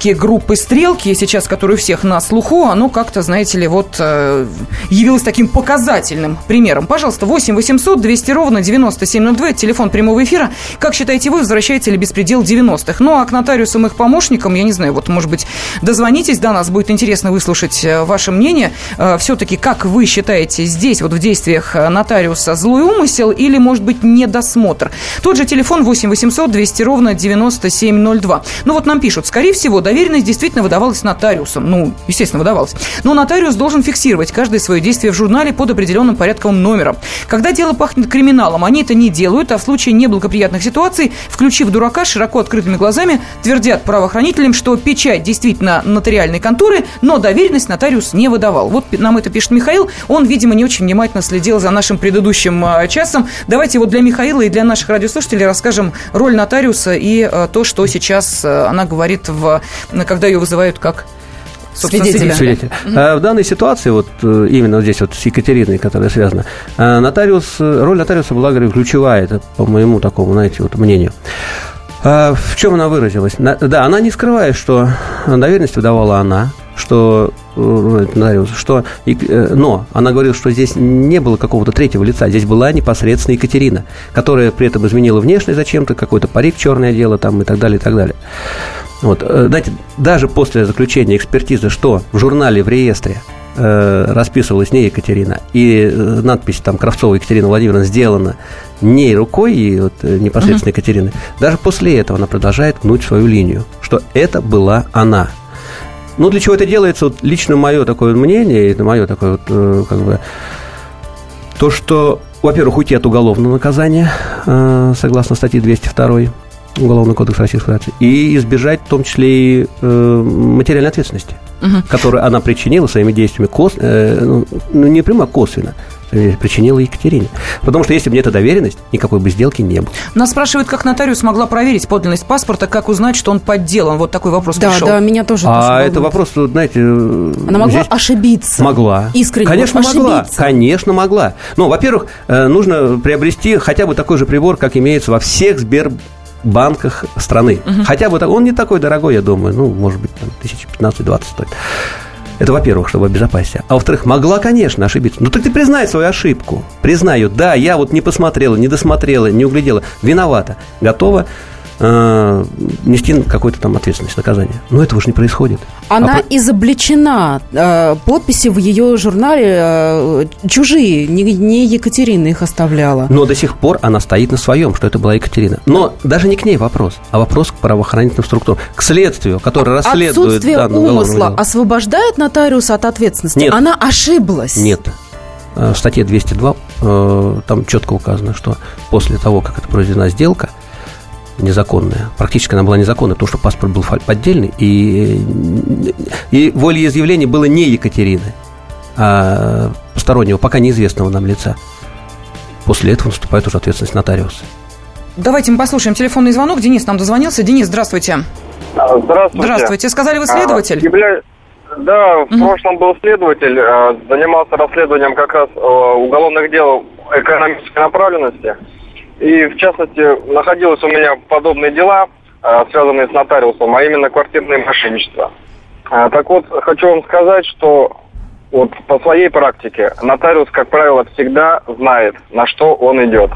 солистки группы «Стрелки», сейчас, которые у всех на слуху, оно как-то, знаете ли, вот э, явилось таким показательным примером. Пожалуйста, 8 800 200 ровно 9702, телефон прямого эфира. Как считаете вы, возвращается ли беспредел 90-х? Ну, а к нотариусам их помощникам, я не знаю, вот, может быть, дозвонитесь до нас, будет интересно выслушать э, ваше мнение. Э, все-таки, как вы считаете, здесь вот в действиях нотариуса злой умысел или, может быть, недосмотр? Тот же телефон 8 800 200 ровно 9702. Ну, вот нам пишут, скорее всего, доверенность действительно выдавалась нотариусом. Ну, естественно, выдавалась. Но нотариус должен фиксировать каждое свое действие в журнале под определенным порядковым номером. Когда дело пахнет криминалом, они это не делают, а в случае неблагоприятных ситуаций, включив дурака широко открытыми глазами, твердят правоохранителям, что печать действительно нотариальной конторы, но доверенность нотариус не выдавал. Вот нам это пишет Михаил. Он, видимо, не очень внимательно следил за нашим предыдущим а, часом. Давайте вот для Михаила и для наших радиослушателей расскажем роль нотариуса и а, то, что сейчас а, она говорит говорит, в, когда ее вызывают как свидетеля. свидетеля. Угу. А в данной ситуации, вот э, именно здесь вот с Екатериной, которая связана, э, нотариус, роль нотариуса была, говорю, ключевая, это по моему такому, знаете, вот мнению. А в чем она выразилась? Да, она не скрывает, что доверенность выдавала она, что э, нотариус, что, но она говорила, что здесь не было какого-то третьего лица, здесь была непосредственно Екатерина, которая при этом изменила внешне зачем-то, какой-то парик черное дело там и так далее, и так далее. Вот, э, знаете, даже после заключения экспертизы, что в журнале, в реестре э, расписывалась не Екатерина, и э, надпись там Кравцова Екатерина Владимировна сделана не рукой и вот, непосредственно uh-huh. Екатерины, даже после этого она продолжает гнуть свою линию, что это была она. Ну, для чего это делается, вот лично мое такое мнение, это мое такое вот, э, как бы, то, что, во-первых, уйти от уголовного наказания, э, согласно статье 202 Уголовный кодекс Российской Федерации, и избежать в том числе и э, материальной ответственности, угу. которую она причинила своими действиями, кос, э, ну, ну, не прямо, а косвенно причинила Екатерине. Потому что если бы не эта доверенность, никакой бы сделки не было. Нас спрашивают, как нотариус могла проверить подлинность паспорта, как узнать, что он подделан. Вот такой вопрос да, пришел. Да, меня тоже. А тоже это вопрос, знаете... Она могла ошибиться. Могла. Искренне. Конечно, ошибиться. могла. Конечно, могла. Ну, во-первых, э, нужно приобрести хотя бы такой же прибор, как имеется во всех Сбер банках страны. Угу. Хотя бы так, он не такой дорогой, я думаю, ну, может быть, там, тысяч 15-20 стоит. Это, во-первых, чтобы обезопасить. А во-вторых, могла, конечно, ошибиться. Ну, так ты признай свою ошибку. Признаю, да, я вот не посмотрела, не досмотрела, не углядела. Виновата. Готова э, нести какую-то там ответственность, наказание. Но этого же не происходит. Она а изобличена. Э, подписи в ее журнале э, чужие, не, не Екатерина их оставляла. Но до сих пор она стоит на своем, что это была Екатерина. Но даже не к ней вопрос, а вопрос к правоохранительным структурам, к следствию, которое расследует Отсутствие умысла освобождает нотариуса от ответственности? Нет. Она ошиблась? Нет. Э, в статье 202 там четко указано, что после того, как это произведена сделка, незаконная. Практически она была незаконная, потому что паспорт был поддельный, и, и волеизъявление было не Екатерины, а постороннего, пока неизвестного нам лица. После этого наступает уже ответственность нотариуса. Давайте мы послушаем телефонный звонок. Денис нам дозвонился. Денис, здравствуйте. А, здравствуйте. Здравствуйте. Сказали, вы следователь? А, явля... Да, в угу. прошлом был следователь, а, занимался расследованием как раз уголовных дел экономической направленности. И, в частности, находилось у меня подобные дела, а, связанные с нотариусом, а именно квартирное мошенничество. А, так вот, хочу вам сказать, что вот по своей практике нотариус, как правило, всегда знает, на что он идет.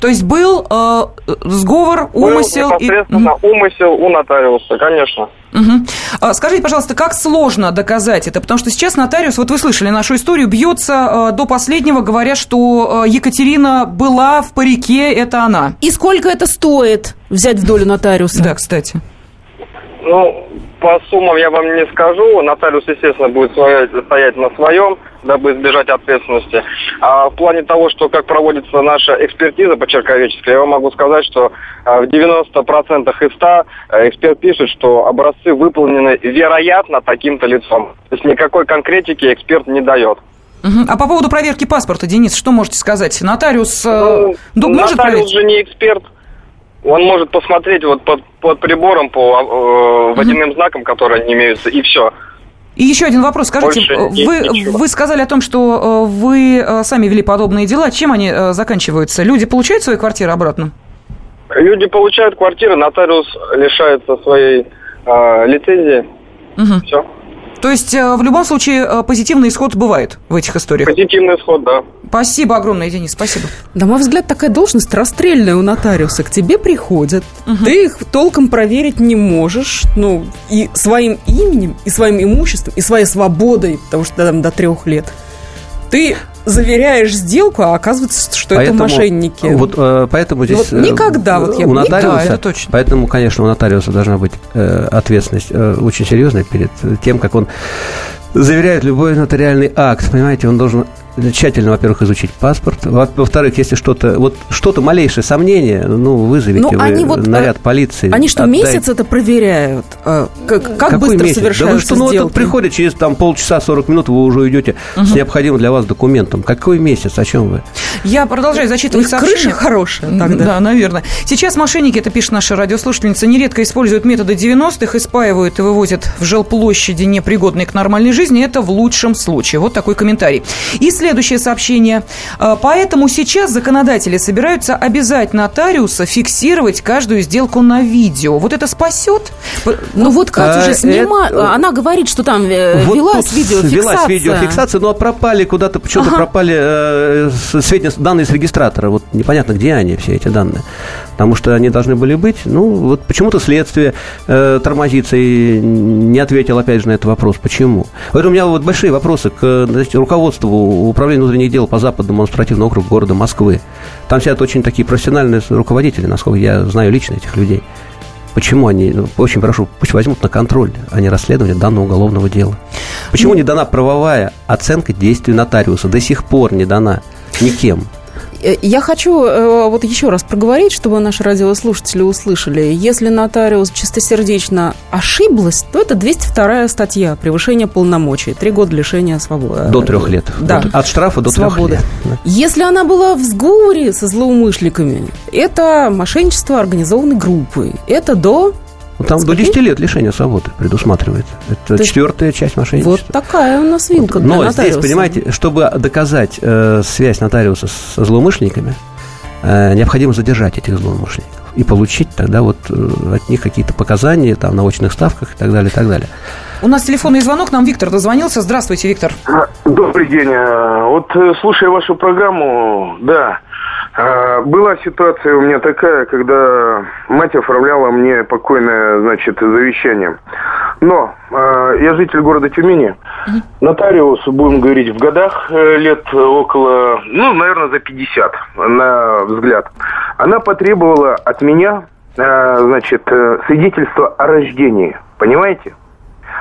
То есть был э, сговор, умысел? Был непосредственно и... умысел у нотариуса, конечно. Угу. Скажите, пожалуйста, как сложно доказать это? Потому что сейчас нотариус, вот вы слышали нашу историю, бьется э, до последнего, говоря, что э, Екатерина была в парике, это она. И сколько это стоит взять в долю нотариуса? Да, кстати. Ну, по суммам я вам не скажу. Нотариус, естественно, будет стоять на своем, дабы избежать ответственности. А в плане того, что как проводится наша экспертиза почерковеческая, я вам могу сказать, что а, в 90% из 100 э, эксперт пишет, что образцы выполнены вероятно таким-то лицом. То есть никакой конкретики эксперт не дает. А по поводу проверки паспорта, Денис, что можете сказать? Нотариус, э, ну, может нотариус проверить? же не эксперт. Он может посмотреть вот под, под прибором по э, водяным знакам, которые не имеются, и все. И еще один вопрос. Скажите, Больше вы, ничего. вы сказали о том, что э, вы э, сами вели подобные дела. Чем они э, заканчиваются? Люди получают свои квартиры обратно? Люди получают квартиры, нотариус лишается своей э, лицензии. Мгм. Все. То есть э, в любом случае э, позитивный исход бывает в этих историях. Позитивный исход, да. Спасибо огромное, Денис, спасибо. На мой взгляд, такая должность расстрельная у нотариуса. К тебе приходят, ты их толком проверить не можешь, ну, и своим именем, и своим имуществом, и своей свободой, потому что там до трех лет. Ты заверяешь сделку, а оказывается, что это Поэтому- мошенники. Вот э, поэтому здесь... Вот э, никогда вот я у нотариуса, Да, это точно. Поэтому, конечно, у нотариуса должна быть э, ответственность э, очень серьезная перед тем, как он заверяет любой нотариальный акт. Понимаете, он должен тщательно, во-первых, изучить паспорт. Во- Во-вторых, если что-то, вот что-то малейшее сомнение, ну, вызовите Ну, вы они вот, наряд э, полиции. Они что, отдайте. месяц это проверяют? А, Как, как Какой быстро месяц? совершаются Да вы что, ну, вот сделки? приходит через там полчаса, 40 минут, вы уже уйдете с необходимым для вас документом. Какой месяц? О чем вы? Я продолжаю зачитывать них сообщения. крыша хорошая тогда. Да, наверное. Сейчас мошенники, это пишет наша радиослушательница, нередко используют методы 90-х и спаивают и вывозят в жилплощади, непригодные к нормальной жизни. Это в лучшем случае. Вот такой комментарий. И следующее сообщение. А, Поэтому сейчас законодатели собираются обязать нотариуса фиксировать каждую сделку на видео. Вот это спасет? Ну вот Катя А, уже снимает, это- она говорит, что там э, Вот велась видеофиксация. Велась видеофиксация, но пропали куда-то, почему-то Ага. пропали э, сведения, данные с регистратора. Вот непонятно, где они, все эти данные. Потому что они должны были быть. Ну, вот почему-то следствие э, тормозится и не ответил, опять же, на этот вопрос. Почему? Поэтому у меня вот большие вопросы к значит, руководству Управления внутренних дел по Западному административному округу города Москвы. Там сидят очень такие профессиональные руководители, насколько я знаю лично этих людей. Почему они, ну, очень прошу, пусть возьмут на контроль, а не расследование данного уголовного дела. Почему не дана правовая оценка действий нотариуса? До сих пор не дана никем. Э, Я хочу э, вот еще раз проговорить, чтобы наши радиослушатели услышали. Если нотариус чистосердечно ошиблась, то это 202 статья «Превышение полномочий». Три года лишения свободы. До трех лет. Да. От, штрафа до Свободы. трех лет. Если она была в сговоре со злоумышленниками, это мошенничество организованной группой. Это до... Ну, Там до Сколько? 10 лет лишения свободы предусматривается. Это есть четвертая часть Вот мошенничества. такая у нас вилка для Но здесь, нотариуса. понимаете, чтобы доказать э, связь нотариуса со злоумышленниками, э, необходимо задержать этих злоумышленников и получить тогда вот э, от них какие-то показания там, на очных ставках и так далее, и так далее. У нас телефонный звонок, нам Виктор дозвонился. Здравствуйте, Виктор. Добрый день. Э, Вот э, слушая вашу программу, да, была ситуация у меня такая, когда мать оформляла мне покойное, значит, завещание. Но э, я житель города Тюмени. Нотариус, будем говорить, в годах э, лет около, ну, наверное, за 50, на взгляд. Она потребовала от меня, э, значит, э, свидетельство о рождении. Понимаете?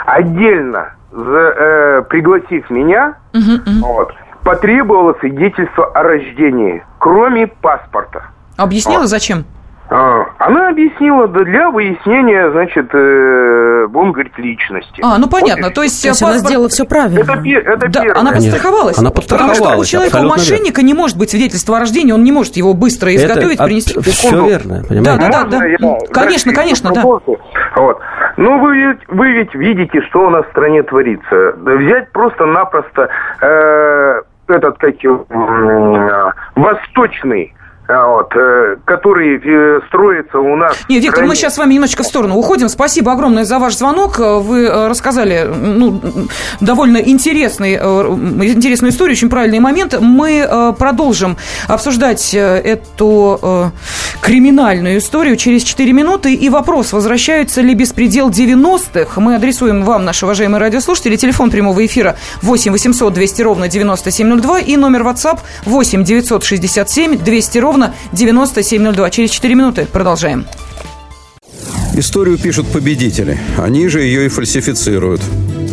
Отдельно за- э, пригласив меня, вот, потребовала свидетельство о рождении, кроме паспорта. Объяснила, зачем? А, Она объяснила да, для выяснения, значит, э, будем говорить, личности. А, ну Вот понятно. и То есть, То есть она паспорт- сделала все правильно. Это, это Да, первое. она подстраховалась. Она Потому что у подстраховалась, человека, у мошенника не может быть свидетельства о рождении, он не может его быстро изготовить, принести. Все верно, понимаете? Да, да, да. я Конечно, конечно, да. Вот. Ну, вы, ведь- вы ведь видите, что у нас в стране творится. Да взять просто-напросто э, этот, как э, восточный, вот, э, который э, строится у нас... Не, в Виктор, мы сейчас с вами немножечко в сторону уходим. Спасибо огромное за ваш звонок. Вы э, рассказали ну, довольно интересный, интересную историю, очень правильный момент. Мы продолжим обсуждать эту криминальную историю через 4 минуты. И вопрос, возвращается ли беспредел 90-х? Мы адресуем вам, наши уважаемые радиослушатели. Телефон прямого эфира 8 800 200 ровно 9702 и номер WhatsApp 8 967 200 ровно 9702. Через 4 минуты продолжаем. Историю пишут победители. Они же ее и фальсифицируют.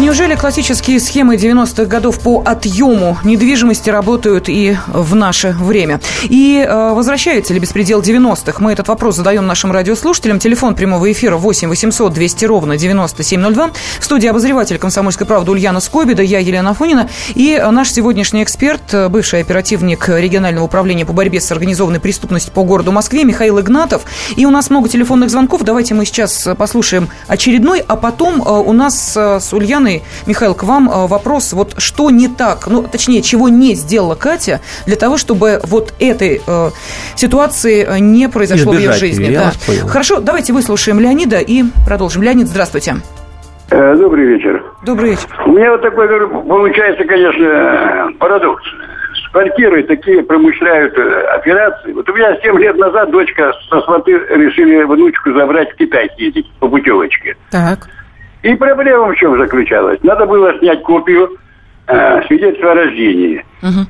Неужели классические схемы 90-х годов по отъему недвижимости работают и в наше время? И э, возвращается ли беспредел 90-х? Мы этот вопрос задаем нашим радиослушателям. Телефон прямого эфира 8 800 200 ровно 9702. В студии обозреватель «Комсомольской правды» Ульяна Скобида, я Елена Фонина. И наш сегодняшний эксперт, э, бывший оперативник регионального управления по борьбе с организованной преступностью по городу Москве Михаил Игнатов. И у нас много телефонных звонков. Давайте мы сейчас послушаем очередной, а потом э, у нас э, с Ульяной Михаил, к вам э, вопрос, вот что не так, ну, точнее, чего не сделала Катя для того, чтобы вот этой э, ситуации э, не произошло Избежать в ее жизни. ее, да. Хорошо, давайте выслушаем Леонида и продолжим. Леонид, здравствуйте. Э, Добрый вечер. Добрый вечер. У меня вот такой, получается, конечно, парадокс. С квартирой такие промышляют операции. Вот у меня 7 лет назад дочка со сваты решили внучку забрать в Китай съездить по путевочке. Так. И проблема в чем заключалась? Надо было снять копию э, свидетельства о рождении,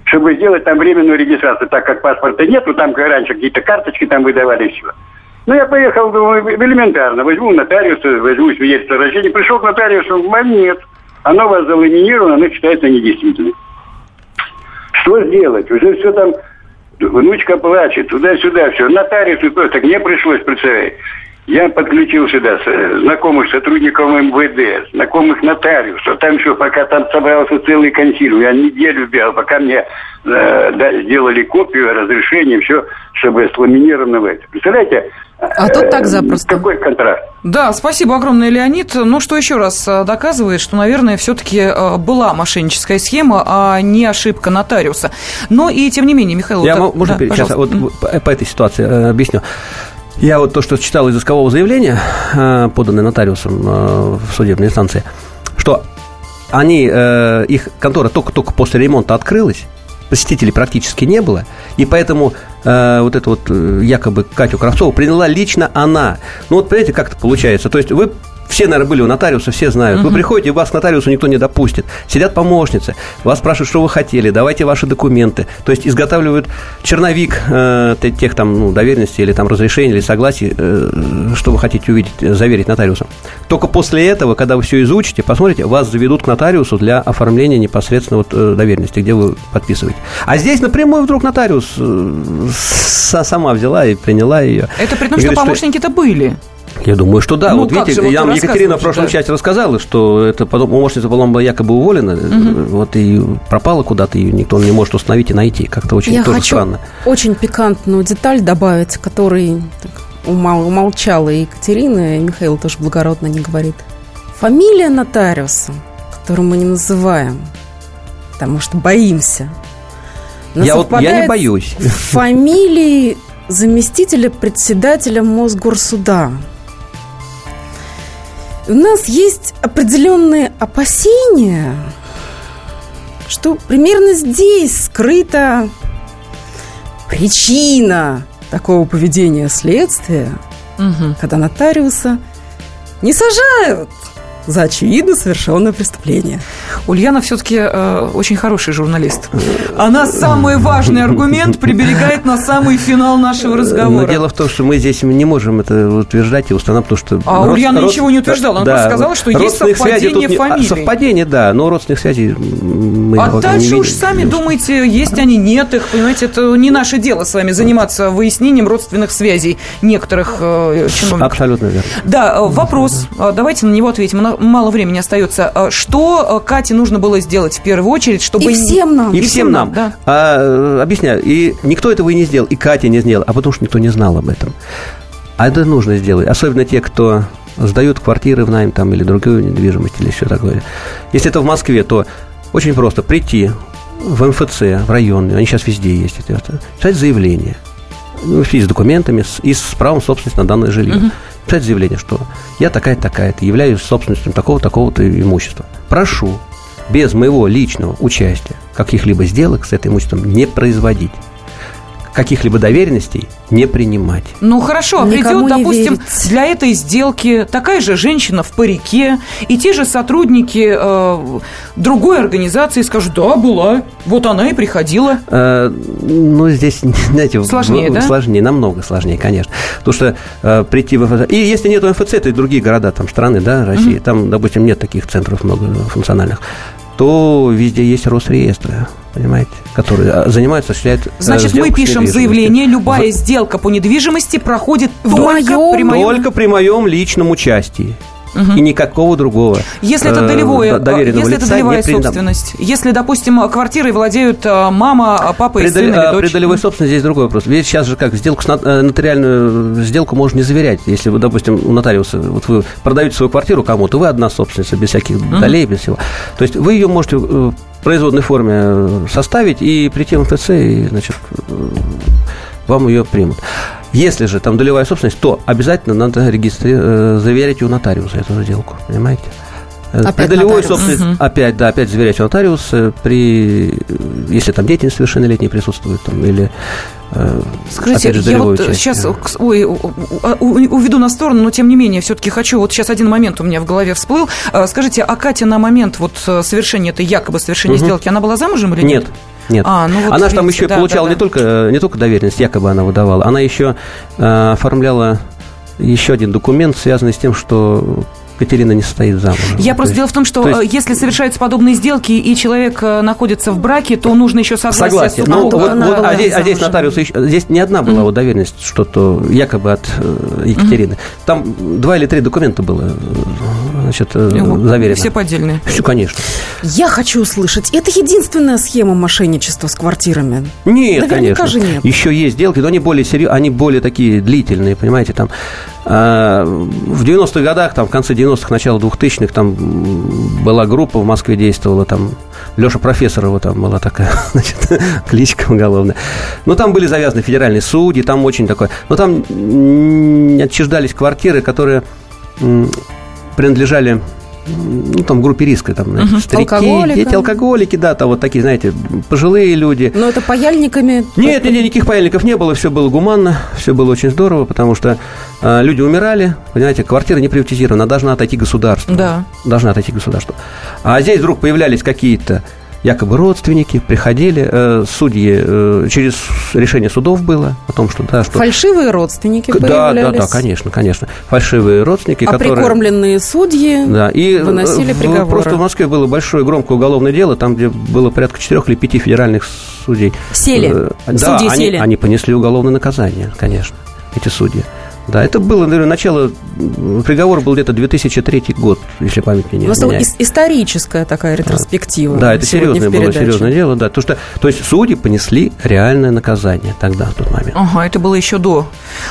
чтобы сделать там временную регистрацию, так как паспорта нету, там как раньше какие-то карточки там выдавали все. Ну, я поехал, думаю, элементарно, возьму нотариуса, возьму свидетельство о рождении, пришел к нотариусу, нет, оно у вас заламинировано, оно считается недействительным. Что сделать? Уже все там, внучка плачет, туда-сюда, все. Нотариус, и то, так мне пришлось, представить. Я подключил сюда с- знакомых сотрудников МВД, знакомых нотариусов. Там еще, пока там собрался целый консилиум, я неделю бегал, пока мне э, да, сделали копию, разрешение, все, чтобы сламинировано в это. Представляете? А тут так запросто. Какой контраст? Да, спасибо огромное, Леонид. Ну, что еще раз э, доказывает, что, наверное, все-таки э, была мошенническая схема, а не ошибка нотариуса. Но и тем не менее, Михаил... Я, вот, мо- можно да, сейчас вот по, по этой ситуации э, объясню. Я вот то, что читал из искового заявления, э, поданное нотариусом э, в судебной инстанции, что они, э, их контора только-только после ремонта открылась, посетителей практически не было, и поэтому вот эту вот якобы Катю Кравцову приняла лично она. Ну вот, понимаете, как это получается? То есть вы все, наверное, были у нотариуса, все знают. Вы приходите, вас к нотариусу никто не допустит. Сидят помощницы, вас спрашивают, что вы хотели, давайте ваши документы. То есть изготавливают черновик э, те- тех там ну, доверенностей или там разрешений или согласий, э, что вы хотите увидеть, заверить нотариусом. Только после этого, когда вы все изучите, посмотрите, вас заведут к нотариусу для оформления непосредственно вот, э, доверенности, где вы подписываете. А здесь напрямую вдруг нотариус э, сама взяла и приняла ее. Это при том, что говорит, помощники-то были. Я думаю, что да. Ну, вот видите, же, вот я Екатерина в прошлом да. части рассказала, что это потом помощница была якобы уволена, Мгм. вот и пропала куда-то, ее никто не может установить и найти. Как-то очень Я тоже хочу странно. очень пикантную деталь добавить, которой так, умол- умолчала и Екатерина, и Михаил тоже благородно не говорит. Фамилия нотариуса, которую мы не называем, потому что боимся. Я вот- я не боюсь. с Фамилией заместителя председателя Мосгорсуда. У нас есть определенные опасения, что примерно здесь скрыта причина такого поведения следствия, когда нотариуса не сажают за очевидно совершенное преступление. Ульяна все-таки э, очень хороший журналист. Она самый важный аргумент приберегает на самый финал нашего Но разговора. дело в том, что мы здесь не можем это утверждать и устанавливать, потому что... А род- Ульяна род- ничего не утверждала, она да, просто сказала, что есть совпадение тут не- а, фамилий. Совпадение, да, но родственных связей мы А вот не дальше уж видим. сами думаете, есть они, нет их, понимаете, это не наше дело с вами заниматься выяснением родственных связей некоторых э, чиновников. Абсолютно верно. Да, э, вопрос. Э, Давайте на него ответим. Мало времени остается. Э, Что э, Кате нужно было сделать в первую очередь, чтобы... И всем нам. И всем нам. да. А, э, объясняю. И никто этого и не сделал. И Катя не сделала. А потому что никто не знал об этом. А это нужно сделать. Особенно те, кто сдают квартиры в найм там, или другую недвижимость, или все такое. Если это в Москве, то очень просто прийти в МФЦ, в районный, они сейчас везде есть, это, писать заявление. Ну, с документами, с- и с правом собственности на данное жилье. Мгм. Писать заявление, что я такая-то, такая-то, являюсь собственностью такого-такого-то имущества. Прошу без моего личного участия каких-либо сделок с этим имуществом не производить. Каких-либо доверенностей не принимать. Ну хорошо, а Никому придет, допустим, верить. для этой сделки такая же женщина в парике, и те же сотрудники э, другой организации скажут, да, была, вот она и приходила. Э, Ну, здесь, знаете, Сложнее, в- да? Сложнее, намного сложнее, конечно. Потому что э, прийти в МФЦ... И если нет МФЦ, то и другие города, там, страны, да, России, там, допустим, нет таких центров многофункциональных, то везде есть Росреестры, понимаете, которые а, занимаются, осуществляют э, Значит, мы пишем заявление, любая В- сделка по недвижимости проходит только моем- при моем... Только при моем личном участии. И никакого другого. Если это э, долевое, доверенного если это лица долевая не принято. собственность, если, допустим, квартирой владеют э, мама, папа и При, сын доли- или а, дочь. при долевой собственности здесь другой вопрос. Ведь сейчас же как сделку с нот- нотариальную сделку можно не заверять. Если вы, допустим, у нотариуса, вот вы продаете свою квартиру кому-то, вы одна собственница, без всяких долей, без всего. То есть вы ее можете производной форме э, составить и прийти в МФЦ, и, значит, э, вам ее примут. Если же там долевая собственность, то обязательно надо регистри... э, заверять у нотариуса эту сделку, понимаете? Э, Опять при долевой нотариус. собственности Мгм. опять, да, опять заверять у нотариуса, при, э, если там дети несовершеннолетние присутствуют, там, или э, Скажите, же, я вот части. сейчас, ой, у- уведу на сторону, но тем не менее, все-таки хочу, вот сейчас один момент у меня в голове всплыл. Э, Скажите, а Катя на момент вот э, совершения этой якобы совершения Мгм. сделки, она была замужем или нет? Нет. Нет. А, ну вот она же там еще да, получала да, не да. только не только доверенность, якобы она выдавала, она еще э, оформляла еще один документ, связанный с тем, что Катерина не состоит замужем. Я То просто есть- дело в том, что то есть- э, если совершаются подобные сделки и человек э, находится в браке, то нужно еще согласие Согласие. Ну, вот, вот, была а, здесь, а здесь нотариус еще- здесь не одна была вот доверенность, что-то якобы от э, Екатерины. Там два или три документа было, значит, э, Ну, заверено. Все поддельные. Все, конечно. Я хочу услышать, это единственная схема мошенничества с квартирами? Нет, Наверняка конечно. же нет. Еще есть сделки, но они более серьезные, они более такие длительные, понимаете, там а, в 90-х годах, там в конце 90-х, начало 2000-х, там была группа в Москве действовала, там Леша Профессорова там была такая, значит, кличка уголовная. Но там были завязаны федеральные судьи, там очень такое. Но там отчуждались квартиры, которые принадлежали ну, там, группе риска, там, знаете, Мгм. старики, Алкоголикам. дети, алкоголики, да, там вот такие, знаете, пожилые люди. Но это паяльниками... Нет, нет, никаких паяльников не было, все было гуманно, все было очень здорово, потому что э, люди умирали, понимаете, квартира не приватизирована, должна отойти государству. Да. Должна отойти государству. А здесь вдруг появлялись какие-то якобы родственники, приходили, э, судьи, э, через решение судов было о том, что да, что... Фальшивые родственники да, да, да, конечно, конечно. Фальшивые родственники, А которые... прикормленные судьи Да, и выносили э, в- приговоры. просто в Москве было большое громкое уголовное дело, там, где было порядка четырех или пяти федеральных судей. Сели. Э, Да, Судьи они, сели. они понесли уголовное наказание, конечно, эти судьи. Да, это было, наверное, начало, приговор был где-то 2003 год, если память мне не изменяет. ис- историческая такая ретроспектива. Да, это серьезное в было серьезное дело, да. То, что, то есть судьи понесли реальное наказание тогда, в тот момент. Ага, это было еще до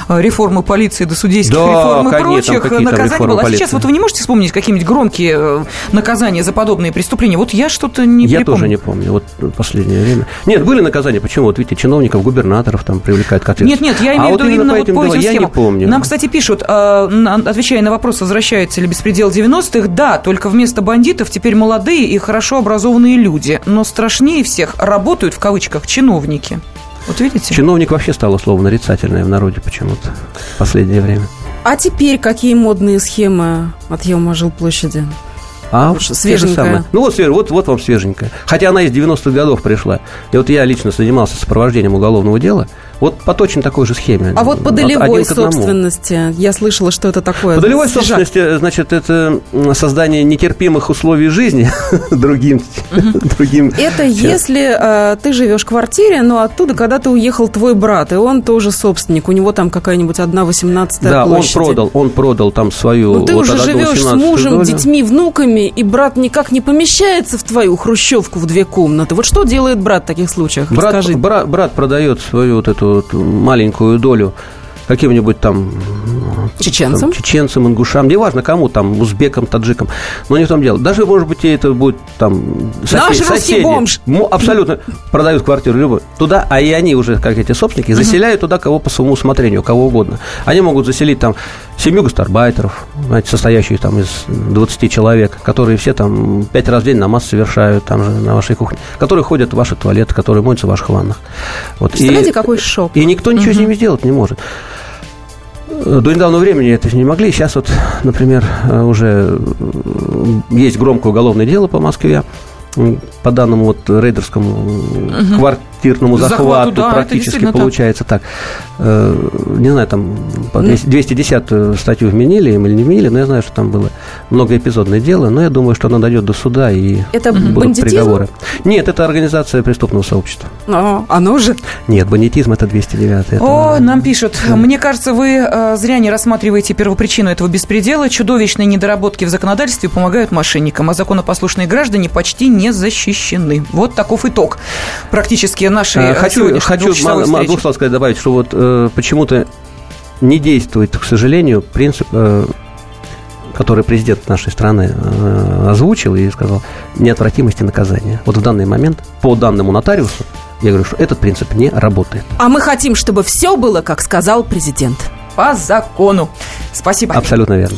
э, реформы полиции, до судейских Да, реформ и конечно, прочих там наказаний было. А полиции? сейчас вот вы не можете вспомнить какие-нибудь громкие э, наказания за подобные преступления? Вот я что-то не Я припомню. тоже не помню, вот в последнее время. Нет, были наказания, почему? Вот видите, чиновников, губернаторов там привлекают к ответственности. Нет, нет, я А имею в вот виду именно по вот этим по делам этим я схемам. не помню. Нам, кстати, пишут, э, отвечая на вопрос, возвращается ли беспредел 90-х, да, только вместо бандитов теперь молодые и хорошо образованные люди. Но страшнее всех работают, в кавычках, чиновники. Вот видите? Чиновник вообще стало слово нарицательное в народе почему-то в последнее время. А теперь какие модные схемы отъема жилплощади? А же свеженькая. Ну вот, вот, вот вам свеженькая. Хотя она из 90-х годов пришла. И вот я лично занимался сопровождением уголовного дела. Вот по точно такой же схеме. А вот по долевой собственности, я слышала, что это такое. По долевой Свежак. собственности, значит, это создание нетерпимых условий жизни другим. другим Это если э, ты живешь в квартире, но оттуда когда-то уехал твой брат, и он тоже собственник, у него там какая-нибудь одна восемнадцатая Да, он площади. продал, он продал там свою... Ну, ты вот уже живешь с 17 мужем, долю. детьми, внуками, и брат никак не помещается в твою хрущевку в две комнаты. Вот что делает брат в таких случаях? Брат, Расскажи. бра- брат продает свою вот эту маленькую долю каким-нибудь там Чеченцам? там, чеченцам, ингушам, неважно кому, там, узбекам, таджикам, но не в том дело. Даже, может быть, это будет там сосед- Наш русский соседи. бомж. Мо- абсолютно продают квартиру любую. Туда, а и они уже, как эти собственники, заселяют туда кого по своему усмотрению, кого угодно. Они могут заселить там семью гастарбайтеров, знаете, состоящих там из 20 человек, которые все там пять раз в день намаз совершают там же на вашей кухне, которые ходят в ваши туалеты, которые моются в ваших ваннах. Вот. Представляете, И- какой шок. и никто ничего с ними сделать не может. Э, До недавнего времени это не могли. Сейчас вот, например, э, уже э, есть громкое уголовное дело по Москве по данному вот рейдерскому м, Мгм. Квартирному Захвату, захвату, да, практически действительно так. получается так. Э, Не знаю, там по Ну. 200 210 статью вменили им или не вменили, но я знаю, что там было многоэпизодное дело, но я думаю, что оно дойдет до суда и Это будут бандитизм? приговоры. Нет, это организация преступного сообщества. А, оно же. Нет, бандитизм это 209 это- О, нам пишут. Мне кажется, вы э, зря не рассматриваете первопричину этого беспредела. Чудовищные недоработки в законодательстве помогают мошенникам, а законопослушные граждане почти не защищены. Вот таков итог практически нашей Э, э, Хочу, хочу слов сказать, добавить, что вот э, почему-то не действует, к сожалению, принцип, э, который президент нашей страны э, озвучил и сказал, неотвратимости наказания. Вот в данный момент, по данному нотариусу, я говорю, что этот принцип не работает. А мы хотим, чтобы все было, как сказал президент. По закону. Спасибо. Абсолютно верно.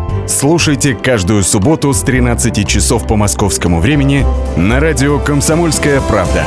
Слушайте каждую субботу с 13 часов по московскому времени на радио «Комсомольская правда».